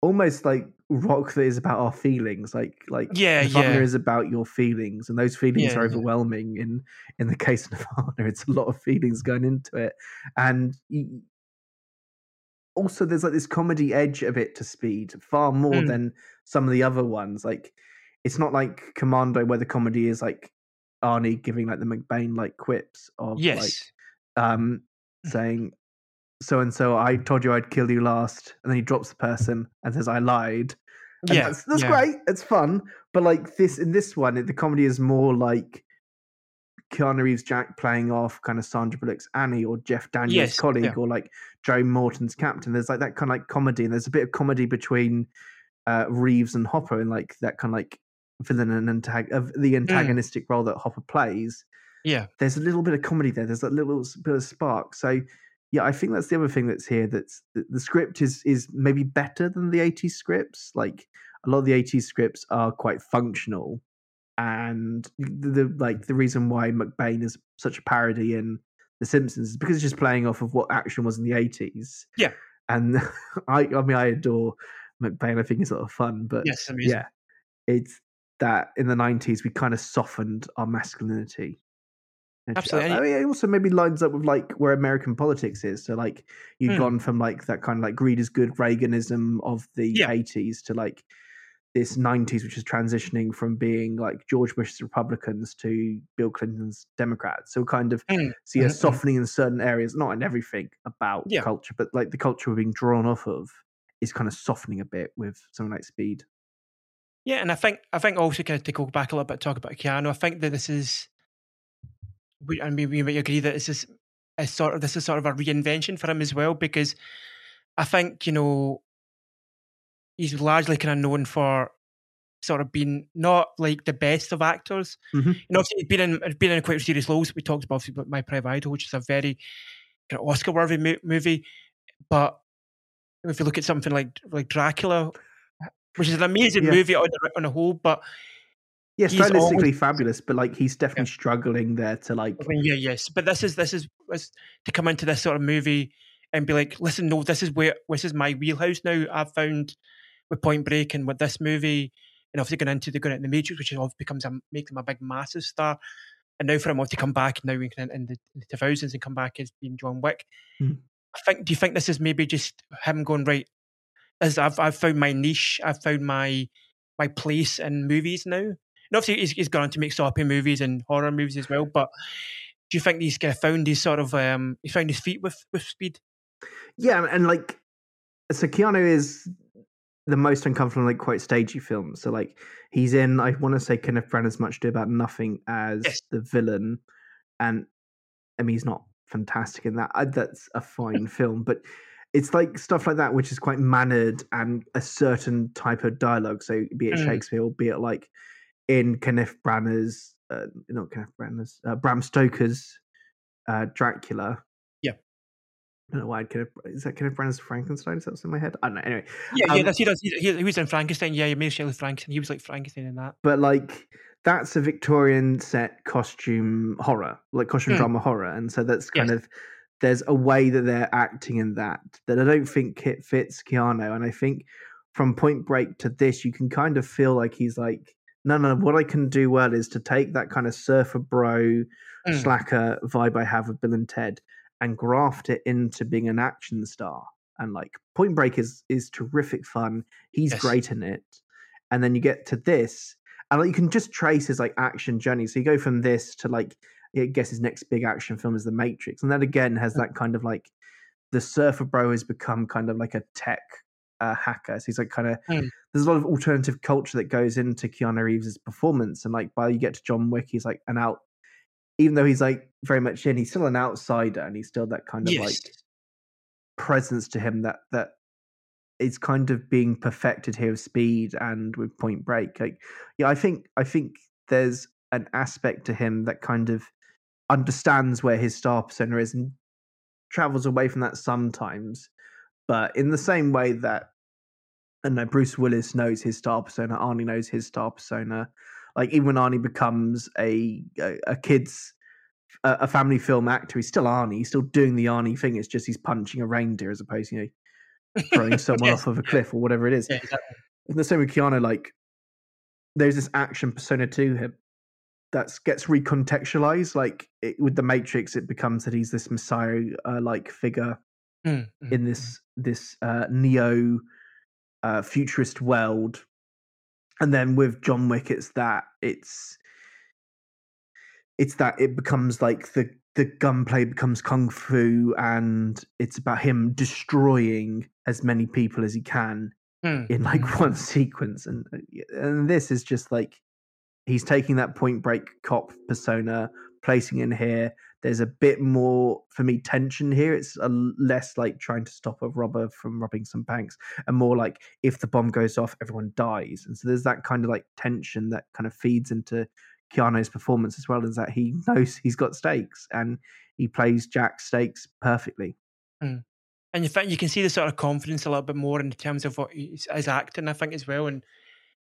almost like rock that is about our feelings, like like Yeah, Nirvana yeah. is about your feelings, and those feelings Yeah, are yeah. overwhelming. In in the case of Nirvana, it's a lot of feelings going into it, and you, also there's like this comedy edge of it to Speed, far more Mm. than some of the other ones. Like it's not like Commando where the comedy is like Arnie giving like the McBain like quips of like Yes. um, saying, "So and so, I told you I'd kill you last," and then he drops the person and says, "I lied." And yeah. that's, that's yeah. great. It's fun, but like this in this one, the comedy is more like Keanu Reeves Jack playing off kind of Sandra Bullock's Annie or Jeff Daniels' Yes, colleague yeah. or like Joe Morton's captain. There's like that kind of like comedy, and there's a bit of comedy between uh, Reeves and Hopper, and like that kind of like villain and antag- of the Mm. antagonistic role that Hopper plays Yeah. there's a little bit of comedy there. There's a little bit of spark. So yeah, I think that's the other thing that's here. That's the, the script is is maybe better than the 80s scripts. Like a lot of the 80s scripts are quite functional, and the, the like the reason why McBain is such a parody in The Simpsons is because it's just playing off of what action was in the 80s. Yeah. and [laughs] I I mean I adore McBain. I think it's a lot of fun, but Yes. Amazing. yeah, it's that in the 90s we kind of softened our masculinity. Absolutely, I mean, it also maybe lines up with like where American politics is. So like you've Hmm. gone from like that kind of like greed is good Reaganism of the Yeah. 80s to like this 90s, which is transitioning from being like George Bush's Republicans to Bill Clinton's Democrats. So kind of Mm, see a mhm, mhm. softening in certain areas, not in everything about Yeah. culture, but like the culture we're being drawn off of is kind of softening a bit with something like Speed. Yeah, and I think I think also kind of to go back a little bit, talk about Keanu. I think that this is, we, and you might agree that this is a sort of this is sort of a reinvention for him as well because I think you know he's largely kind of known for sort of being not like the best of actors. Mhm. You know, he's been in been in quite serious roles. We talked about, about My Private Idol, which is a very kind of Oscar-worthy mo- movie. But if you look at something like like Dracula, which is an amazing Yeah. movie on the, on a whole, but Yeah, stylistically always- fabulous, but like he's definitely struggling there to like. I mean, yeah, yes. But this is this is to come into this sort of movie and be like, listen, no, this is where this is my wheelhouse now. I've found with Point Break and with this movie, and obviously going into the going into the Matrix, which is obviously becomes a make them a big massive star. And now for him to come back now in the two thousands and come back as being John Wick. Hmm. I think. Do you think this is maybe just him going right? As I've I've found my niche. I've found my my place in movies now. And obviously, he's, he's gone on to make soppy movies and horror movies as well. But do you think he's kind of found his sort of um he's found his feet with with speed? Yeah, and, like, so Keanu is the most uncomfortable, like quite stagey films. So like, he's in. I want to say Kenneth Branagh's Much Do About Nothing as Yes. the villain, and I mean he's not fantastic in that. I, that's a fine [laughs] film, but it's like stuff like that which is quite mannered and a certain type of dialogue. So be it Mm. Shakespeare or be it like in Kenneth Branagh's, uh, not Kenneth Branagh's, uh, Bram Stoker's uh, Dracula. Yeah. I don't know why I'd Kenneth, is that Kenneth Branagh's Frankenstein? Is that what's in my head? I don't know. Anyway, Yeah, yeah, Um, that's, he does. He, he, was in Frankenstein. Yeah, he made Shelley Frankenstein. He was like Frankenstein in that. but like that's a Victorian set costume horror, like costume Mm. drama horror, and so that's kind Yes. of there's a way that they're acting in that that I don't think it fits Keanu, and I think from Point Break to this, you can kind of feel like he's like, no, no, what I can do well is to take that kind of surfer bro Mm. slacker vibe I have with Bill and Ted and graft it into being an action star. And like Point Break is is terrific fun. He's Yes. great in it. And then you get to this, and like, you can just trace his like action journey. So you go from this to like I guess his next big action film is The Matrix, and that again has that kind of like the surfer bro has become kind of like a tech uh, hacker. So he's like kind of Mm. there's a lot of alternative culture that goes into Keanu Reeves's performance, and like by you get to John Wick, he's like an out. Even though he's like very much in, he's still an outsider, and he's still that kind of Yes. like presence to him that that is kind of being perfected here with speed and with point break like yeah i think i think there's an aspect to him that kind of understands where his star persona is and travels away from that sometimes but in the same way that and know bruce willis knows his star persona arnie knows his star persona like even when arnie becomes a a, a kid's a, a family film actor he's still arnie he's still doing the arnie thing it's just he's punching a reindeer as opposed to you know throwing [laughs] someone Yes, off of a cliff or whatever it is. Yeah, exactly. And the same with Keanu, like there's this action persona to him that gets recontextualized. Like it, with the Matrix, it becomes that he's this messiah uh, like figure Mm, mm, in this this uh, neo uh, futurist world. And then with John Wick, it's that it's it's that it becomes like the the gunplay becomes kung fu, and it's about him destroying as many people as he can mm, in like mm. [laughs] one sequence and uh, and this is just like he's taking that point break cop persona placing in here there's a bit more for me tension here. It's a less like trying to stop a robber from robbing some banks and more like if the bomb goes off everyone dies. And so there's that kind of like tension that kind of feeds into Keanu's performance as well as that he [laughs] knows he's got stakes and he plays Jack stakes perfectly. And you think you can see the sort of confidence a little bit more in terms of what he's, his acting, I think, as well, and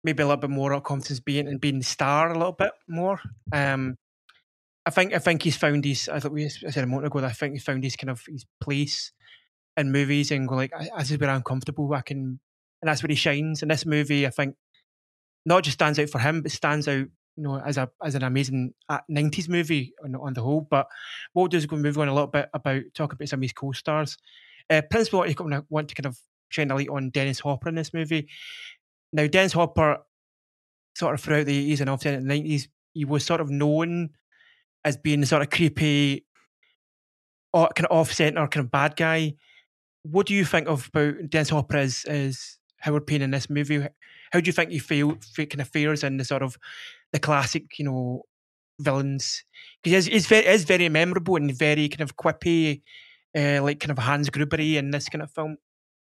maybe a little bit more of confidence being and being the star a little bit more. Um, I think I think he's found his. I thought we I said a moment ago. That I think he's found his kind of his place in movies and go like, "I- this is where I'm comfortable. I can, and that's where he shines. And this movie, I think, not just stands out for him, but stands out, you know, as a as an amazing uh, '90s movie on, on the whole. But we'll just go move on a little bit about talk about some of his co-stars. Uh, principally, what you want to kind of shine a light on Dennis Hopper in this movie. Now, Dennis Hopper, sort of throughout the 80s and often in the 90s, he was sort of known as being the sort of creepy, or kind of off centre, kind of bad guy. What do you think of about Dennis Hopper as, as Howard Payne in this movie? How do you think he feel, fe- kind of fares in the sort of the classic, you know, villains? Because he's, he's very, is very memorable and very kind of quippy, uh, like kind of Hans Grubery in this kind of film.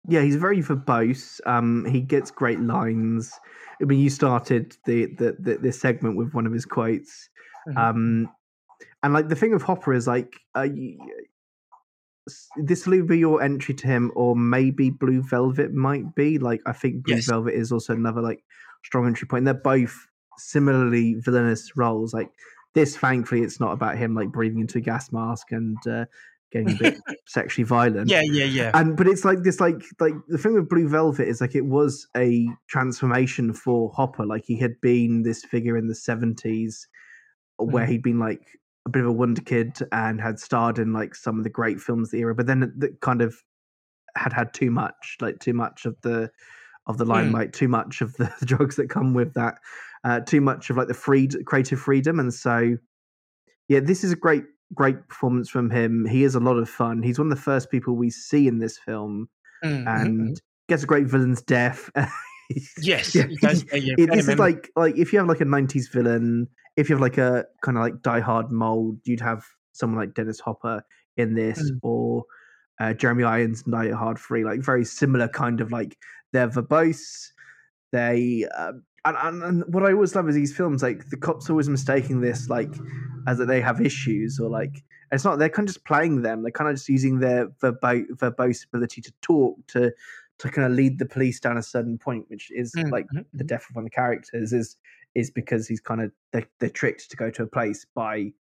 yeah, he's very verbose. Um, he gets great lines. I mean, you started the the, the this segment with one of his quotes. Mhm. Um, and like the thing with Hopper is like, uh, this will be your entry to him, or maybe Blue Velvet might be. Like, I think Blue Yes. Velvet is also another like strong entry point. They're both similarly villainous roles. Like this, thankfully, it's not about him like breathing into a gas mask and uh, getting a bit [laughs] sexually violent yeah, yeah, yeah. and but it's like this like like the thing with blue velvet is like it was a transformation for hopper like he had been this figure in the 70s where Mm. he'd been like a bit of a wonder kid and had starred in like some of the great films of the era but then that kind of had had too much like too much of the of the limelight too much of [laughs] the drugs that come with that uh too much of like the free creative freedom and so yeah this is a great great performance from him. He is a lot of fun. He's one of the first people we see in this film Mm, mhm, and mhm. gets a great villain's death. [laughs] Yes, yeah, does. Yeah, this is like like if you have like a 90s villain if you have like a kind of like die hard mold you'd have someone like dennis hopper in this Mm. or uh, jeremy irons die hard 3 like very similar kind of like they're verbose they um, and, and, and what i always love is these films like the cops always mistaking this like as that they have issues or like it's not they're kind of just playing them they're kind of just using their verbo- verbose ability to talk to to kind of lead the police down a certain point which is Mm, like the mhm. death of one of the characters is is because he's kind of they're, they're tricked to go to a place by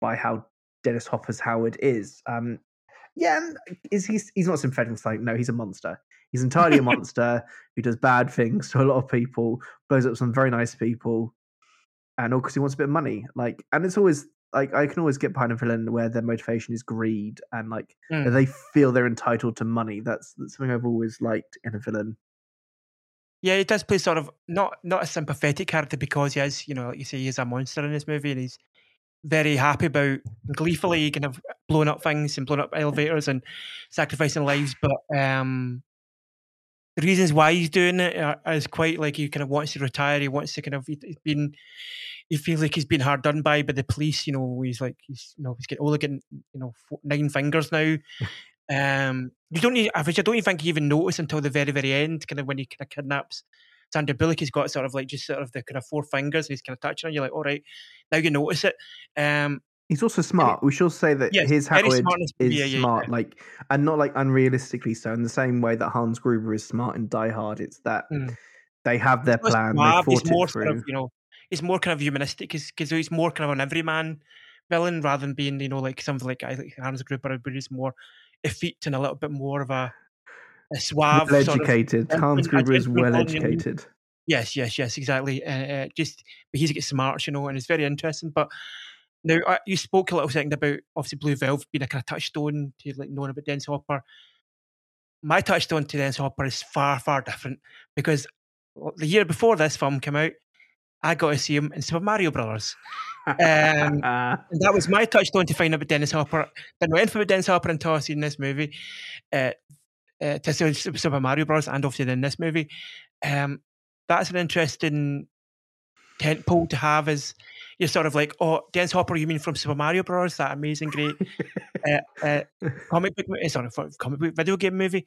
by how Dennis Hopper's Howard is. Um, yeah, is he's he's not? It's like no, he's a monster. He's entirely a [laughs] monster who does bad things to a lot of people, blows up some very nice people, and all because he wants a bit of money. Like, and it's always like I can always get behind a villain where their motivation is greed and like Mm. they feel they're entitled to money. That's that's something I've always liked in a villain. Yeah, he does play sort of not not a sympathetic character because he is, you know, like you say, he is a monster in this movie, and he's very happy about gleefully kind of blowing up things and blowing up elevators and sacrificing lives. But um, the reasons why he's doing it are, is quite like he kind of wants to retire. He wants to kind of he- he's been he feels like he's been hard done by by the police. You know, he's like he's you know he's getting only getting you know nine fingers now. Um, you don't need, which I don't even think you even notice until the very, very end, kind of when he kind of kidnaps Sandra Bullock. He's got sort of like just sort of the kind of four fingers, and he's kind of touching on you, like, all right, now you notice it. Um, He's also smart. We should say that Yes, his Howard smart is yeah, yeah, smart, yeah. like, and not like unrealistically so. In the same way that Hans Gruber is smart in Die Hard, it's that Mm. they have their plan. They he's more it sort of, you know, he's more kind of humanistic because he's more kind of an everyman villain rather than being, you know, like something like, like Hans Gruber, but he's more effete and a little bit more of a, a suave well sort of educated. Hans Gruber is well villain, you know. educated. Yes, yes, yes, exactly. Uh, uh, just but he's get smart, you know, and it's very interesting. But now uh, you spoke a little second about obviously Blue Velvet being a kind of touchstone to like knowing about Dennis Hopper. My touchstone to Dennis Hopper is far, far different because the year before this film came out, I got to see him in Super Mario Brothers. [laughs] Um, And that was my touchstone to find out about Dennis Hopper. Didn't know anything about Dennis Hopper until I seen this movie. Uh, uh, to see Super Mario Bros. and obviously in this movie. Um, that's an interesting tent pole to have is you're sort of like, oh, Dennis Hopper, you mean from Super Mario Bros? That amazing, great [laughs] uh, uh, comic book, sorry, comic book video game movie.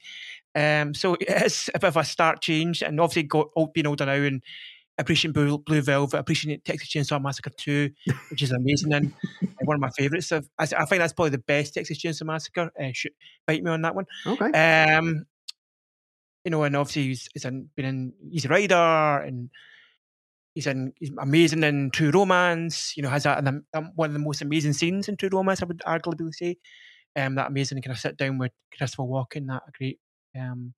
Um, so [laughs] it's a bit of a start change, and obviously got old, being older now and appreciating Blue, Blue Velvet, appreciating Texas Chainsaw Massacre 2, which is amazing and one of my favourites. Of, I, I think that's probably the best Texas Chainsaw Massacre. Uh, should bite me on that one. okay. Um, you know, and obviously he's, he's in, been in Easy Rider and he's in he's amazing in True Romance. You know, has a, an, um, one of the most amazing scenes in True Romance. I would arguably say, um, that amazing kind of sit down with Christopher Walken. That a great. Um,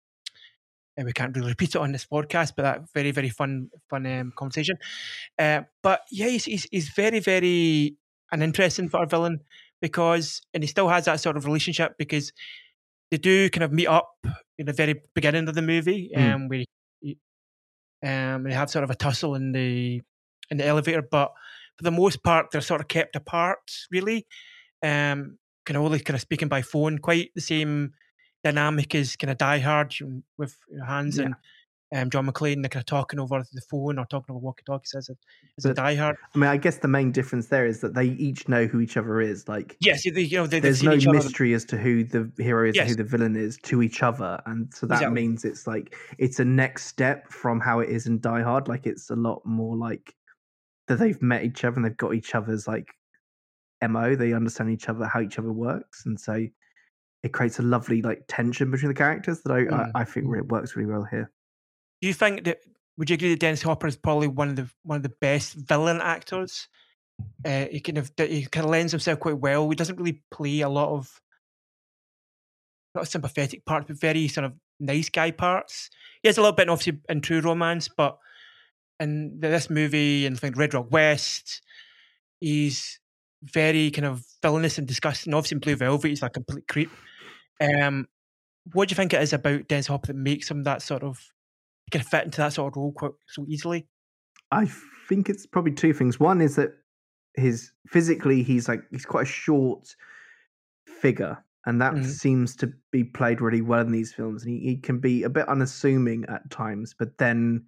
and we can't really repeat it on this podcast, but that very very fun fun um, conversation. Uh, but yeah, he's, he's he's very very an interesting for a villain because and he still has that sort of relationship because they do kind of meet up in the very beginning of the movie, Mm. um, where he, um, they have sort of a tussle in the in the elevator, but for the most part, they're sort of kept apart. Really, um, kind of only kind of speaking by phone, quite the same dynamic is kind of Die Hard with Hans Yeah. and um, John McClane, they're kind of talking over the phone or talking over walkie-talkie. Says it. It's a Die Hard. I mean, I guess the main difference there is that they each know who each other is. Like, Yes, you know they, there's no mystery as to who the hero is and who the villain is to each other, and so that Exactly. means it's like it's a next step from how it is in Die Hard. Like, it's a lot more like that they've met each other and they've got each other's like mo. They understand each other, how each other works, and so it creates a lovely like tension between the characters that I Mm, I, I think it works really well here. Do you think that? Would you agree that Dennis Hopper is probably one of the one of the best villain actors? Uh, he kind of he kind of lends himself quite well. He doesn't really play a lot of not sympathetic parts, but very sort of nice guy parts. He has a little bit obviously in True Romance, but in this movie and like Red Rock West, he's very kind of villainous and disgusting. Obviously in Blue Velvet, he's like a complete creep. Um, what do you think it is about Dennis Hopper that makes him that sort of he can fit into that sort of role quite so easily? I think it's probably two things. One is that his physically he's like he's quite a short figure, and that Mhm. seems to be played really well in these films. And he, he can be a bit unassuming at times, but then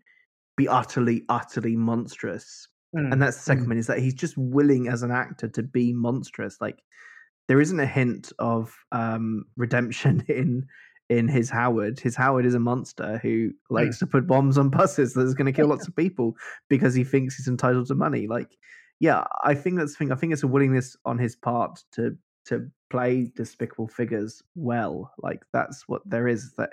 be utterly, utterly monstrous. Mm, And that's the second mm. one is that he's just willing as an actor to be monstrous. Like there isn't a hint of um redemption [laughs] in in his Howard. His Howard is a monster who likes to put bombs on buses that's going to kill lots [laughs] of people because he thinks he's entitled to money. Like, yeah, I think that's the thing. I think it's a willingness on his part to to play despicable figures well. Like that's what there is. is That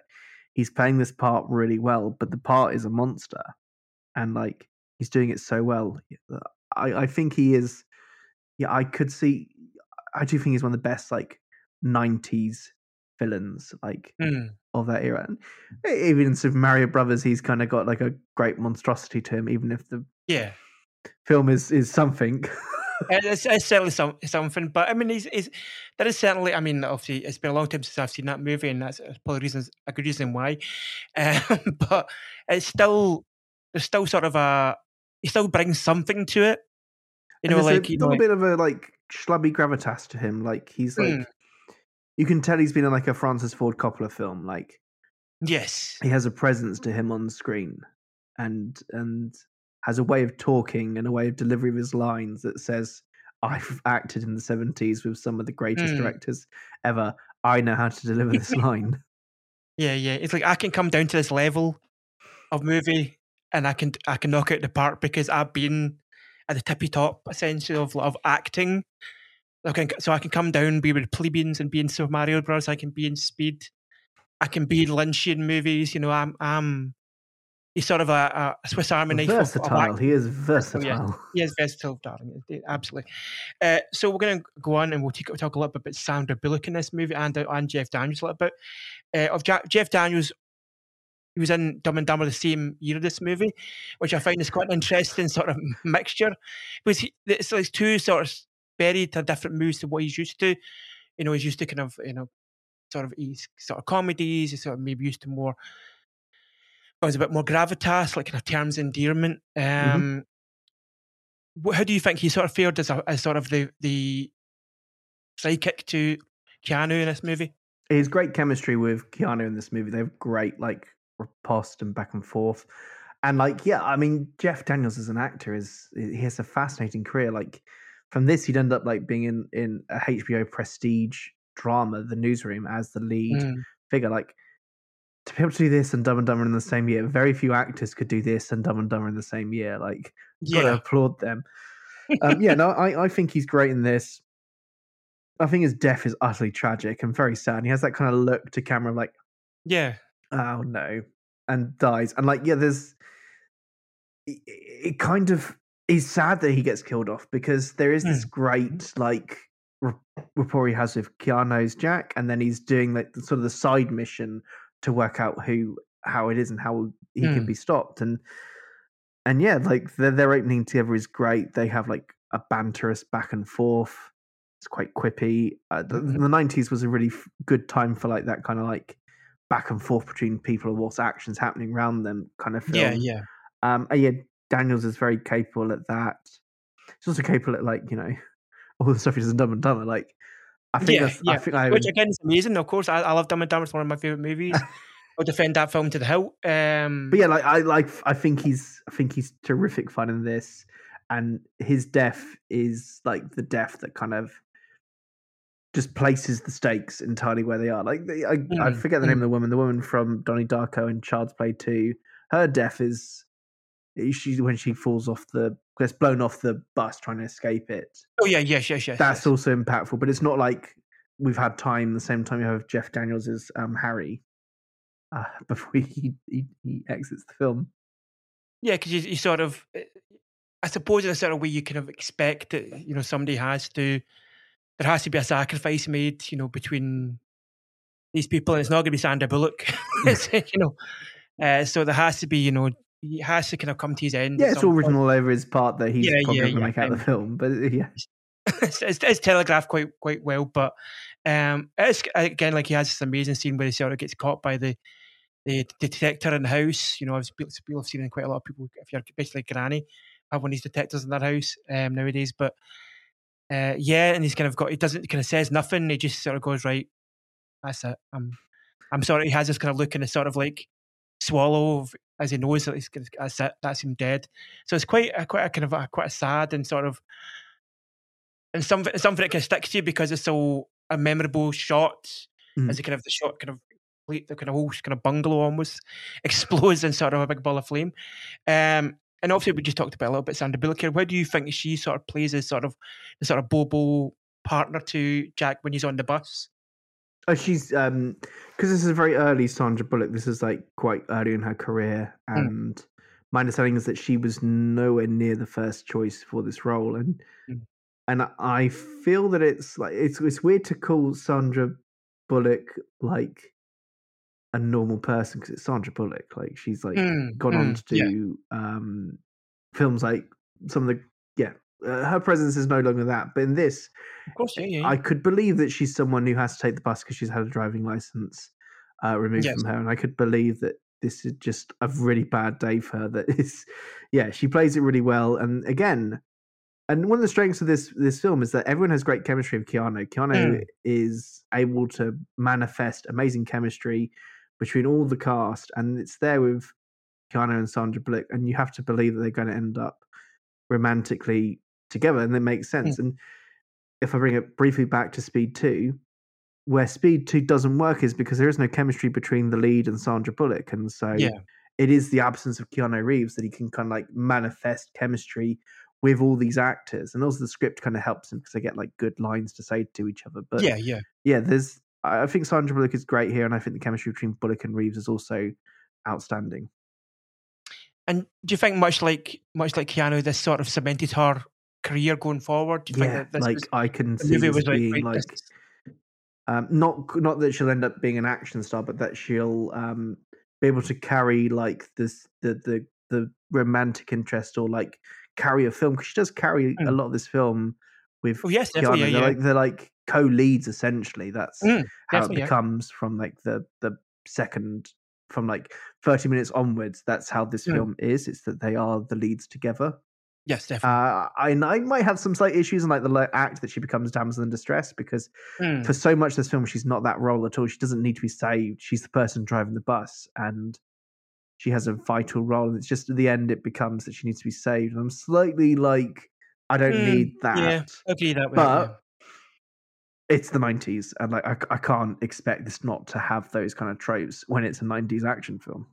he's playing this part really well, but the part is a monster, and like he's doing it so well. I I think he is. Yeah, I could see. I do think he's one of the best like '90s villains. Like Mm. of that era. And even in Super Mario Brothers, he's kind of got like a great monstrosity to him, even if the Yeah, film is is something. [laughs] It's, it's certainly some, something. But I mean, he's, he's, there is certainly. I mean, obviously, it's been a long time since I've seen that movie, and that's probably reasons a good reason why. Um, [laughs] but it's still there's still sort of a he still brings something to it. You know, like a you know, little like- bit of a like schlubby gravitas to him. Like he's like Mm. you can tell he's been in like a Francis Ford Coppola film. Like yes, he has a presence to him on screen, and and has a way of talking and a way of delivery of his lines that says, "I've acted in the '70s with some of the greatest Mm. directors ever. I know how to deliver this [laughs] line." yeah, yeah. It's like I can come down to this level of movie, and I can I can knock it out the park because I've been at the tippy top essentially of of acting. I can, so I can come down, be with plebeians, and be in Super Mario Bros. I can be in Speed. I can be in Lynchian movies. You know, I'm I'm. He's sort of a, a Swiss Army knife. of- of versatile. he is versatile. He is versatile, darling. Absolutely. Uh, so we're going to go on and we'll take, talk a little bit about Sandra Bullock in this movie and, uh, and Jeff Daniels a little bit. Uh, of Jack, Jeff Daniels, he was in Dumb and Dumber the same year of this movie, which I find is quite an interesting sort of mixture because he, it's like two sort of very to different moves to what he's used to. You know, he's used to kind of you know, sort of he's sort of comedies. He's sort of maybe used to more. Was a bit more gravitas, like kind of terms of endearment. Um, wh- How do you think he sort of fared as, a, as sort of the the sidekick to Keanu in this movie? His great chemistry with Keanu in this movie. They have great like riposte and back and forth. And like, yeah, I mean, Jeff Daniels as an actor is he has a fascinating career. Like from this, he'd end up like being in in a HBO prestige drama, The Newsroom, as the lead Mm. figure. Like to be able to do this and Dumb and Dumber in the same year, very few actors could do this and Dumb and Dumber in the same year. Like, got to Yeah, applaud them. Um, yeah, [laughs] no, I, I think he's great in this. I think his death is utterly tragic and very sad. And He has that kind of look to camera, like, yeah, oh no, and dies. And like, yeah, there's it, it kind of is sad that he gets killed off because there is this great like rapport he has with Keanu's Jack, and then he's doing like the, sort of the side mission to work out who how it is and how he can Mm. be stopped. And and yeah, like their their opening together is great. They have like a banterous back and forth. It's quite quippy. Uh, the, Mhm. the 90s was a really f- good time for like that kind of like back and forth between people and what's actions happening around them kind of film. yeah, yeah. Um, and yeah, Daniels is very capable at that. He's also capable at like you know [laughs] all the stuff he does in Dumb and Dumber. Like I think Yeah, that's I think I Which again is amazing. Of course, I, I love Dumb and Dumber. It's one of my favorite movies. [laughs] I'll defend that film to the hilt. Um, But yeah, like I like I think he's I think he's terrific fun in this, and his death is like the death that kind of just places the stakes entirely where they are. Like the, I, I Mm, forget the name of the woman, the woman from Donnie Darko and Child's Play Two. Her death is she when she falls off the gets blown off the bus trying to escape it. oh yeah, yes, yes, yes. That's yes. also impactful, but it's not like we've had time the same time you have Jeff Daniels as um, Harry uh, [laughs] before he, he he exits the film. Yeah, because you, you sort of, eh, I suppose, in a sort of way, you kind of expect that you know somebody has to, there has to be a sacrifice made, you know, between these people, and it's not going to be Sandra Bullock, [laughs] you know. Uh, so there has to be, you know, he has to kind of come to his end. Yeah, it's all point. written all over his part that he's Yeah, probably yeah, going to yeah, make out of the film. But uh, yeah, it's, it's, it's telegraphed quite quite well, but um, it's again like he has this amazing scene where he sort of gets caught by the the detector in the house. You know, I've people have seen in quite a lot of people. If you're basically granny, have one of these detectors in their house um, nowadays. But uh, yeah, and he's kind of got he doesn't kind of says nothing. He just sort of goes right. That's it. I'm I'm sorry. He has this kind of look and a sort of like swallow of, as he knows that he's gonna- that's it. That's him dead. So it's quite a quite a kind of a, quite a sad and sort of and something something that kind of sticks to you because it's so a memorable shot Mhm. as a kind of the shot kind of the kind of whole kind of bungalow almost [laughs] explodes in sort of a big ball of flame. Um, and obviously we just talked about a little bit Sandra Bullock here. Where do you think she sort of plays as sort of the sort of Bobo partner to Jack when he's on the bus? oh, she's um because this is very early Sandra Bullock. This is like quite early in her career, Mm. and my understanding is that she was nowhere near the first choice for this role, and Mm. and I feel that it's like it's it's weird to call Sandra Bullock like a normal person because it's Sandra Bullock. Like she's like Mm, gone on mm, to yeah. do um, films like some of the yeah. Uh, her presence is no longer that, but in this, Of course, yeah, yeah. yeah. I could believe that she's someone who has to take the bus because she's had a driving license uh, removed Yes. from her, and I could believe that this is just a really bad day for her. That is, yeah, she plays it really well, and again, and one of the strengths of this this film is that everyone has great chemistry with Keanu. Keanu Mm. is able to manifest amazing chemistry between all the cast, and it's there with Keanu and Sandra Bullock, and you have to believe that they're going to end up romantically together, and it makes Hmm. sense. And if I bring it briefly back to Speed Two, where Speed Two doesn't work is because there is no chemistry between the lead and Sandra Bullock, and so Yeah. it is the absence of Keanu Reeves that he can kind of like manifest chemistry with all these actors, and also the script kind of helps him because they get like good lines to say to each other. But yeah, yeah. yeah, there's I think Sandra Bullock is great here, and I think the chemistry between Bullock and Reeves is also outstanding. And do you think much like much like Keanu, this sort of cemented her career going forward? Do you think Yeah, that this like was, I can see movie was like, being right, like um, not not that she'll end up being an action star, but that she'll um, be able to carry like this the the the romantic interest or like carry a film because she does carry a Mm. lot of this film with Oh yes, Keanu. Yeah, they're yeah. like they're like co-leads essentially. That's Mm, how it definitely, yeah. becomes from like the the second from like 30 minutes onwards that's how this Mm. film is it's that they are the leads together yes, definitely. uh, I, I might have some slight issues in like the act that she becomes damsel in distress because Mm, for so much of this film she's not that role at all she doesn't need to be saved she's the person driving the bus and she has a vital role and it's just at the end it becomes that she needs to be saved and i'm slightly like i don't Mm, need that yeah, agree that way. but yeah. it's the 90s and like I, I can't expect this not to have those kind of tropes when it's a 90s action film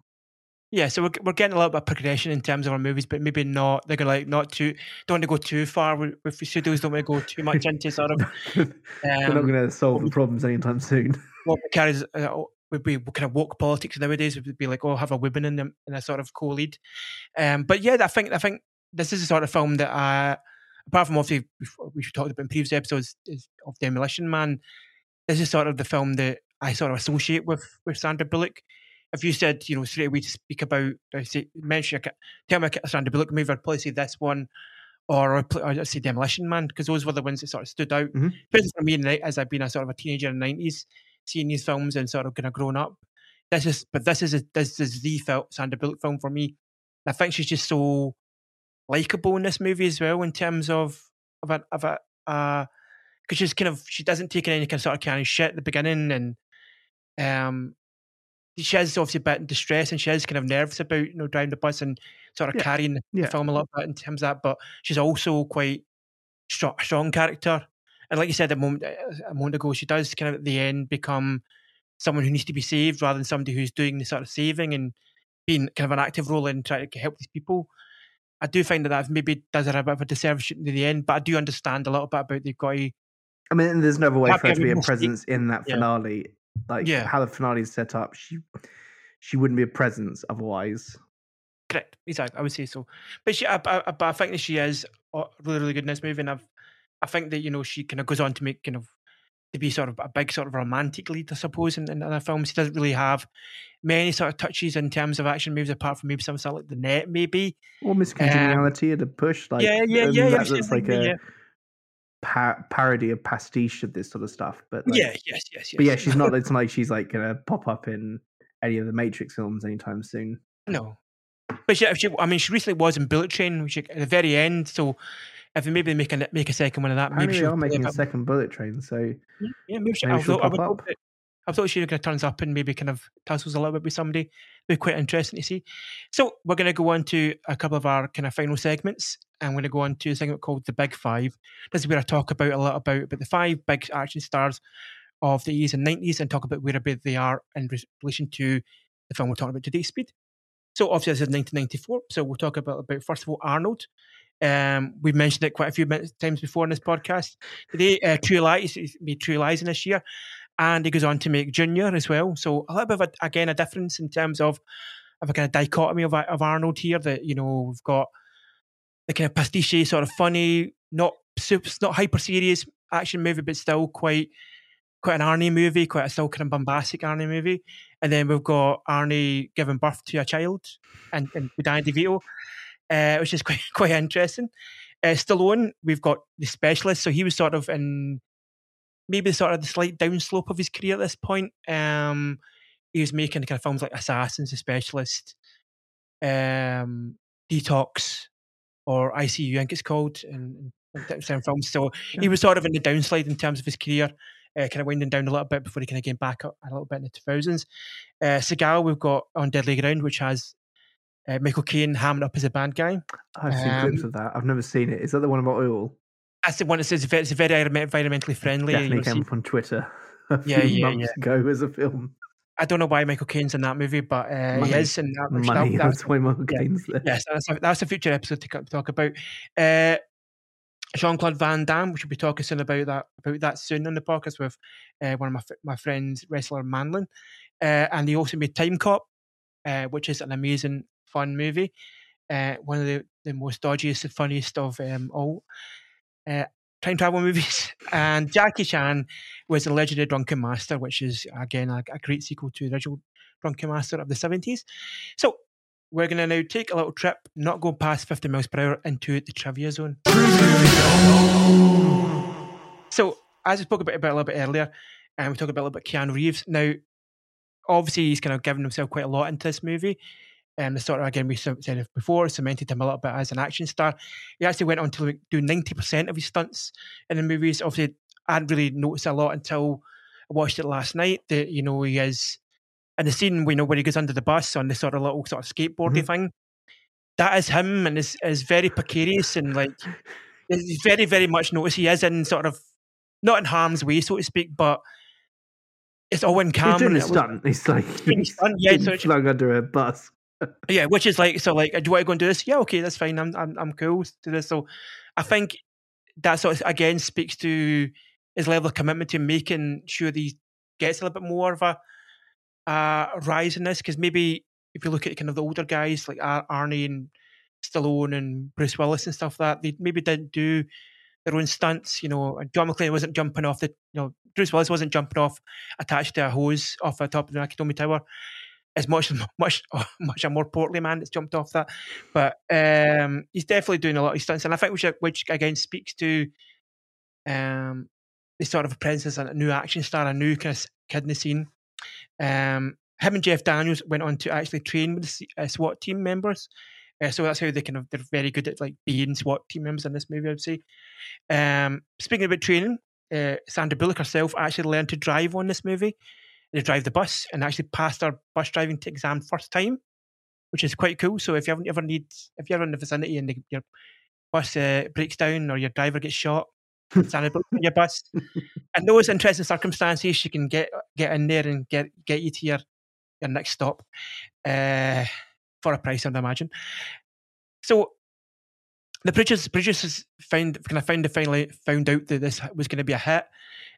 Yeah, so we're, we're getting a little bit of progression in terms of our movies, but maybe not. They're gonna like not too don't want to go too far with, with studios. Don't want to go too much [laughs] into sort of we're not um, going to solve the problems anytime soon what carries uh, would be kind of woke politics nowadays. Would be like, oh, have a woman in them in a sort of co-lead. Um, but yeah, I think I think this is the sort of film that I, apart from obviously we've- we talked about in previous episodes is of Demolition Man. This is sort of the film that I sort of associate with with Sandra Bullock. If you said, you know, straight away to speak about, I say, mention, tell me a Sandra Bullock movie, I'd probably say this one, or I'd, say Demolition Man, because those were the ones that sort of stood out. Mhm. Especially for me, as I've been a sort of a teenager in the nineties, seeing these films and sort of kind of grown up. This is, but this is a, this is the felt Sandra Bullock film for me. I think she's just so likable in this movie as well, in terms of of a of a because she's kind of she doesn't take in any kind of sort of kind of shit at the beginning, and um, she is obviously a bit in distress and she is kind of nervous about you know driving the bus and sort of Yeah, carrying the yeah. film a little bit in terms of that. But she's also quite strong, strong character. And like you said a moment a moment ago, she does kind of at the end become someone who needs to be saved rather than somebody who's doing the sort of saving and being kind of an active role in trying to help these people. I do find that that maybe does her a bit of a disservice in the end, but I do understand a little bit about they've got to I mean, there's no other way for her to be a presence in that Yeah. finale. Like Yeah. how the finale is set up, she she wouldn't be a presence otherwise. Correct, exactly. I would say so. But she, I, I, but I think that she is really, really good in this movie, and I've, I think that you know she kind of goes on to make kind of to be sort of a big sort of romantic lead, I suppose, in, in other films. She doesn't really have many sort of touches in terms of action moves, apart from maybe some sort of like the net, maybe. Or Miss Congeniality at a push, like Um, yeah, yeah, and yeah, yeah. that I've looks like a yeah. pa- parody, a pastiche of this sort of stuff. But like, yeah, yes, yes, yes. but yeah, she's not. [laughs] It's not like she's like gonna pop up in any of the Matrix films anytime soon. No. But she, she, I mean, she recently was in Bullet Train, which at the very end. So if they maybe make a make a second one of that, Apparently, maybe she'll are making a second Bullet Train. So Yeah, maybe, she, Maybe she'll pop up. that I thought she was kind of turns up and maybe kind of tussles a little bit with somebody. It'd be quite interesting to see. So we're going to go on to a couple of our kind of final segments. I'm going to go on to a segment called the Big Five. This is where I talk about a lot about, about the five big action stars of the 80s and 90s and talk about where about they are in relation to the film we're talking about today, Speed. So obviously this is 1994. So we'll talk about, about first of all Arnold. Um, we've mentioned it quite a few times before in this podcast. Today, uh, True Lies, made True Lies in this year, and he goes on to make Junior as well. So a little bit of a, again a difference in terms of of a kind of dichotomy of, of Arnold here. That you know we've got the kind of pastiche, sort of funny, not super, not hyper serious action movie, but still quite quite an Arnie movie, quite a still kind of bombastic Arnie movie. And then we've got Arnie giving birth to a child and, and with Danny DeVito, uh, which is [laughs] quite quite interesting. Uh, Stallone, we've got the specialist, so he was sort of in maybe sort of the slight downslope of his career at this point. Um, he was making kind of films like Assassins, The Specialist, um, D-Tox, or ICU, I think it's called, and, in different films. So he was sort of in the downslide in terms of his career, uh, kind of winding down a little bit before he kind of came back up a little bit in the 2000s. Uh, Seagal, we've got on Deadly Ground, which has uh, Michael Caine hamming up as a bad guy. I've seen clips Um, of that. I've never seen it. Is that the one about oil? That's the one that says it's very, it's very environment- environmentally friendly. Definitely came up on Twitter [laughs] a Yeah, few yeah, months ago as a film. I don't know why Michael Caine's in that movie, but uh, he is. And that, which that- Money. that's- why Michael yeah. Caine's there. yes, that's a, that's a future episode to talk about. Uh, Jean Claude Van Damme. We should be talking soon about that about that soon on the podcast with uh, one of my my friends, wrestler Manlin, uh, and he also made Timecop, uh, which is an amazing fun movie. Uh, one of the, the most dodgiest and funniest of um, all uh, time travel movies. [laughs] And Jackie Chan was the legendary Drunken Master, which is again a, a great sequel to the original Drunken Master of the seventies. So we're going to now take a little trip, not go past 50 miles per hour, into the trivia zone. So, as I spoke about, about a little bit earlier, and we talked about a little bit Keanu Reeves. Now, obviously, he's kind of given himself quite a lot into this movie. And the sort of, again, we said before, cemented him a little bit as an action star. He actually went on to do 90% of his stunts in the movies. Obviously, I hadn't really noticed a lot until I watched it last night that, you know, he is in the scene, we know where he goes under the bus on the sort of little sort of skateboardy mm-hmm. thing. That is him and is, is very precarious and like it's very, very much notice he is in sort of not in harm's way, so to speak, but it's all in He's camera. doing and a stunt. He's like doing a he's stunt, yeah, being so flung under a bus. Yeah, which is like so like, do you want to go and do this? Yeah, okay, that's fine. I'm I'm I'm cool to this. So I think that sort of again speaks to his level of commitment to making sure that he gets a little bit more of a uh, rise in this. Because maybe if you look at kind of the older guys like Ar- Arnie and Stallone and Bruce Willis and stuff like that they maybe didn't do their own stunts. You know, and John McClane wasn't jumping off the you know Bruce Willis wasn't jumping off attached to a hose off the top of the Nakatomi Tower as much [laughs] much much a more portly man that's jumped off that. But um, he's definitely doing a lot of stunts, and I think which which again speaks to um, the sort of presence as a new action star, a new kind of kid in the scene. Um, him and Jeff Daniels went on to actually train with the uh, SWAT team members. Uh, so that's how they kind of they're very good at like being SWAT team members in this movie, I'd say. Um, speaking about training, uh, Sandra Bullock herself actually learned to drive on this movie. They drive the bus and actually passed their bus driving exam first time, which is quite cool. So if you ever, need, if you're in the vicinity and the, your bus uh, breaks down or your driver gets shot, Santa on your bus. And those interesting circumstances, you can get get in there and get get you to your your next stop uh, for a price, I'd imagine. So the producers producers found kind of found finally found out that this was going to be a hit.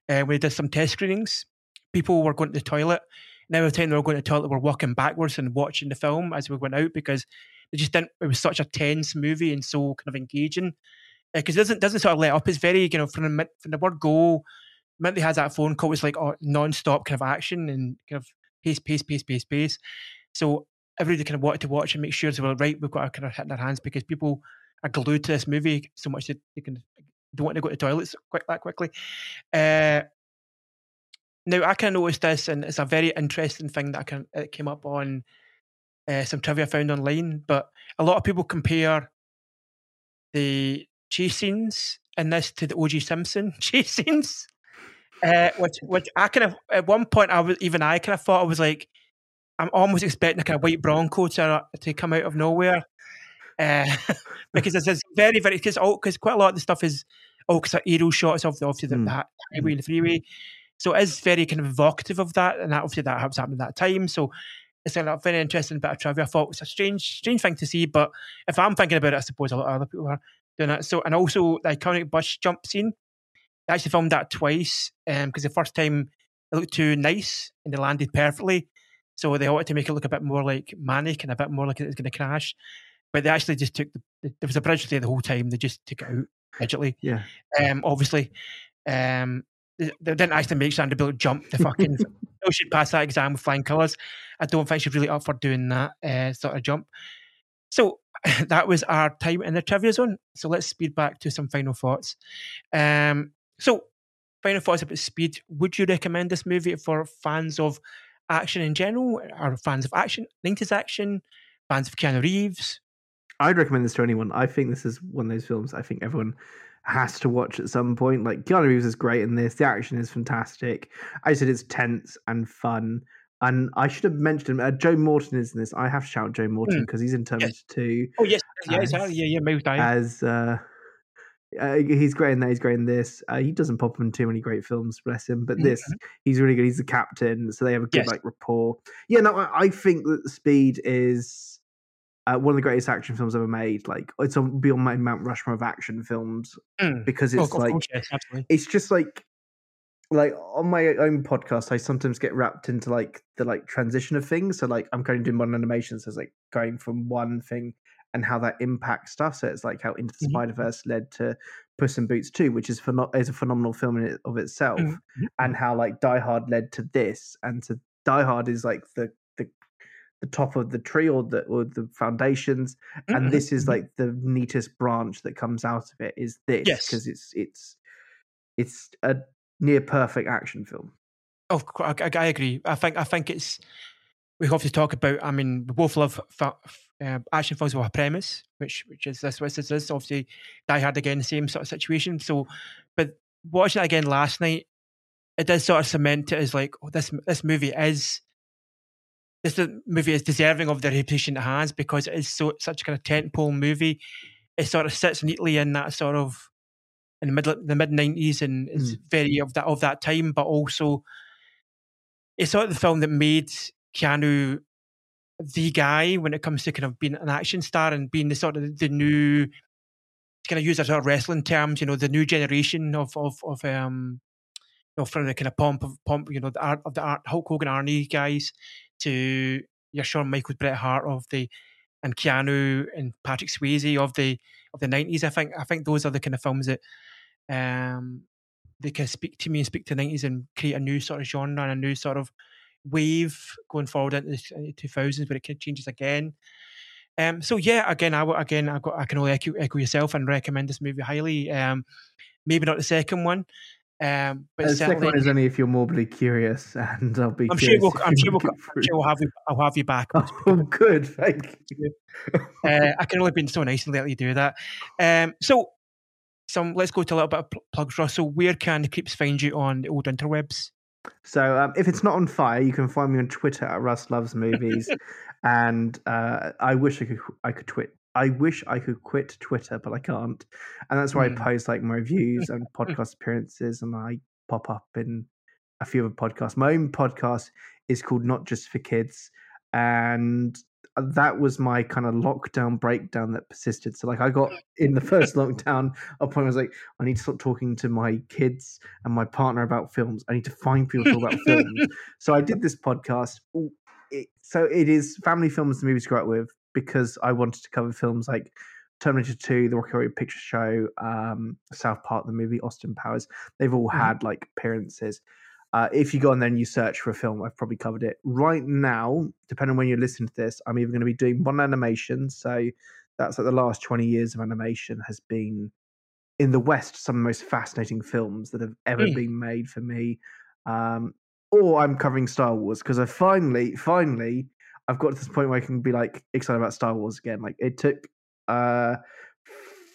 Uh, we did some test screenings. People were going to the toilet. And every time they were going to the toilet, were walking backwards and watching the film as we went out because they just didn't. It was such a tense movie and so kind of engaging because it doesn't doesn't sort of let up. It's very you know from the from the word go, he has that phone call, it's like oh, non-stop kind of action and kind of pace, pace, pace, pace, pace. So everybody kind of wanted to watch and make sure they were right. We've got to kind of hit their hands because people are glued to this movie so much that they can don't want to go to toilets quite that quickly. Uh, now I kind of noticed this, and it's a very interesting thing that I can it came up on uh, some trivia I found online. But a lot of people compare the chase scenes in this to the O.J. Simpson [laughs] chase scenes, uh, which which I kind of at one point I was even I kind of thought I was like I'm almost expecting a kind of white Bronco to to come out of nowhere. Uh, [laughs] because it's this very, very because because quite a lot of the stuff is oh, because aerial shots of the obviously the, Mm. highway and the freeway, so it is very kind of evocative of that, and that obviously that was happening at that time. So it's a very interesting bit of trivia. I thought it was a strange, strange thing to see, but if I'm thinking about it, I suppose a lot of other people are doing that. So and also the iconic bus jump scene, I actually filmed that twice because the first time it looked too nice and they landed perfectly. So they wanted to make it look a bit more like manic and a bit more like it was going to crash. But they actually just took the, the there was a bridge there the whole time. They just took it out digitally. Yeah. Um, obviously, um, they, didn't actually make Sandra Bullock jump the fucking. oh, she'd pass that exam with flying colours. I don't think she's really up for doing that uh, sort of jump. So [laughs] that was our time in the trivia zone. So let's speed back to some final thoughts. Um, so final thoughts about Speed. Would you recommend this movie for fans of action in general, or fans of action, nineties action, fans of Keanu Reeves? I'd recommend this to anyone. I think this is one of those films I think everyone has to watch at some point. Like Keanu Reeves is great in this. The action is fantastic. I said it's tense and fun. And I should have mentioned him. Uh, Joe Morton is in this. I have to shout Joe Morton because he's in Terminator 2 Oh yes, yes, As- yeah, yeah, Miles Dyer. as uh, uh, he's great in that. He's great in this. Uh, he doesn't pop up in too many great films, bless him. But this, he's really good. He's the captain, so they have a good Yes. like rapport. Yeah, no, I, I think that the Speed is uh, one of the greatest action films ever made. Like it's on beyond my Mount Rushmore of action films Mm. because Oh, it's of like course, yes, absolutely. it's just like like on my own podcast i sometimes get wrapped into like the like transition of things so like i'm currently doing modern animation so it's like going from one thing and how that impacts stuff so it's like how into the Mhm. spider verse led to puss in boots 2 which is pheno- is a phenomenal film in it of itself Mhm. and how like die hard led to this and to die hard is like the the top of the tree or the or the foundations and Mhm, this is mhm. like the neatest branch that comes out of it is this Yes. because it's it's it's a near perfect action film Of course, I, I agree. I think I think it's we have to talk about. I mean, we both love fa- uh, action films with a premise, which which is this. Which is this. Obviously, Die Hard again, the same sort of situation. So, but watching it again last night, it does sort of cement it as like oh, this this movie is. This movie is deserving of the reputation it has because it is so such a kind of tentpole movie. It sort of sits neatly in that sort of in the middle the mid nineties and is very of that of that time, but also it's sort of the film that made Keanu the guy when it comes to kind of being an action star and being the sort of the new to kind of use a sort of wrestling terms, you know, the new generation of of of um you know, from the kind of pomp of pomp, you know, the art of the art Hulk Hogan Arnie guys to your Shawn Michaels, Bret Hart of the and Keanu and Patrick Swayze of the of the nineties. I think I think those are the kind of films that um they can speak to me and speak to nineties and create a new sort of genre and a new sort of wave going forward into the two thousands where it kind of changes again. Um, so yeah, again, I again I got I can only echo, echo yourself and recommend this movie highly. Um, maybe not the second one, um, but the second one is only if you're morbidly curious [laughs] and i'll be I'm sure we'll I'm sure we'll, I'm sure we'll have you I'll have you back. [laughs] oh good thank you uh, I can only be so nice and let you do that. Um, so, some let's go to a little bit of pl- plugs, Russell. Where can the creeps find you on the old interwebs? So um, if it's not on fire, you can find me on Twitter at Russ Loves Movies, [laughs] and uh, I wish I could I could twit. I wish I could quit Twitter, but I can't, and that's why Hmm. I post like my reviews and [laughs] podcast appearances, and I pop up in a few other podcasts. My own podcast is called Not Just for Kids, and that was my kind of lockdown breakdown that persisted. So like I got [laughs] in the first lockdown, a point where I was like, I need to stop talking to my kids and my partner about films. I need to find people to talk about films. [laughs] So I did this podcast. It, so it is family films and movies to grow up with because I wanted to cover films like Terminator 2, The Rocky Horror Picture Show, um, South Park, the movie, Austin Powers. They've all Mhm. had like appearances. Uh, if you go on there and you search for a film, I've probably covered it. Right now, depending on when you listen to this, I'm either going to be doing one animation. So that's like the last 20 years of animation has been in the West some of the most fascinating films that have ever Mm. been made for me. Um, or I'm covering Star Wars because I finally, finally, I've got to this point where I can be like excited about Star Wars again. Like it took uh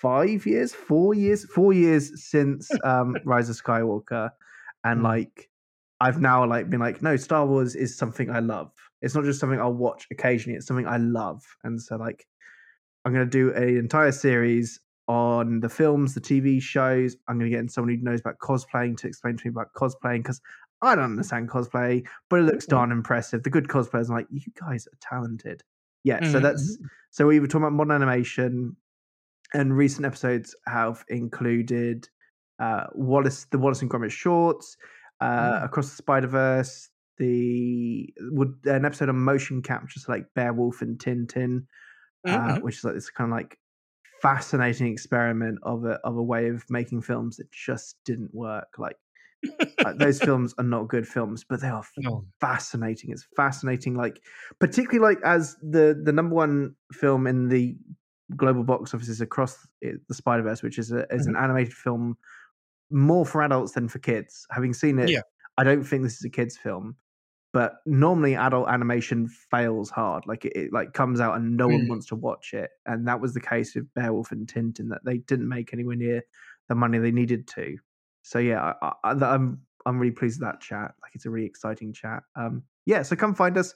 five years, four years, four years since [laughs] um Rise of Skywalker, and Mm. like I've now like been like, no, Star Wars is something I love. It's not just something I'll watch occasionally. It's something I love, and so like I'm going to do an entire series on the films, the TV shows. I'm going to get in someone who knows about cosplaying to explain to me about cosplaying because I don't understand cosplay, but it looks darn impressive. The good cosplayers are like, you guys are talented. Yeah, so Mhm, that's so we were talking about modern animation, and recent episodes have included uh, Wallace, the Wallace and Gromit shorts, uh, Mm. Across the Spider Verse, the would an episode on motion capture, so like Beowulf and Tintin, uh, Mhm. which is like this kind of like fascinating experiment of a of a way of making films that just didn't work. Like, like those films are not good films, but they are No. fascinating. It's fascinating, like particularly like as the the number one film in the global box office is across eh, the Spider Verse, which is a is an mm-hmm. animated film more for adults than for kids. Having seen it, Yeah. I don't think this is a kids film. But normally, adult animation fails hard. Like it, it like comes out and no one Mm. wants to watch it, and that was the case with Beowulf and Tintin. That they didn't make anywhere near the money they needed to. So yeah, I, I, I'm I'm really pleased with that chat. Like it's a really exciting chat. Um, yeah, so come find us.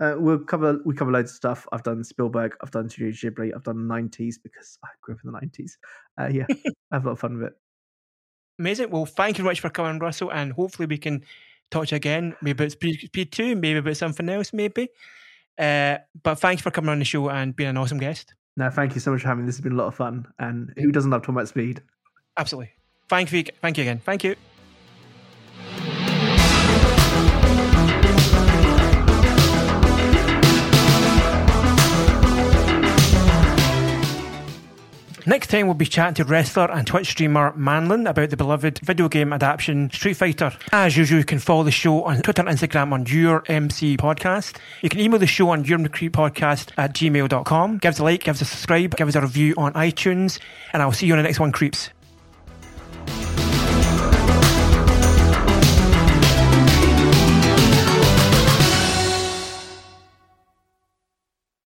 Uh, we'll cover we cover loads of stuff. I've done Spielberg, I've done Studio Ghibli, I've done 90s because I grew up in the 90s. Uh, yeah, [laughs] I have a lot of fun with it. Amazing. Well, thank you very much for coming, Russell, and hopefully we can talk to you again. Maybe it's P two, maybe about something else, maybe. Uh, but thanks for coming on the show and being an awesome guest. No, thank you so much for having me. This has been a lot of fun. And who doesn't love talking about speed? Absolutely. Thank you. Thank you again. Thank you. Next time, we'll be chatting to wrestler and Twitch streamer Manlin about the beloved video game adaptation Street Fighter. As usual, you can follow the show on Twitter and Instagram on Your MC Podcast. You can email the show on yourmcreeppodcast at gmail.com. Give us a like, give us a subscribe, give us a review on iTunes, and I'll see you on the next one, creeps.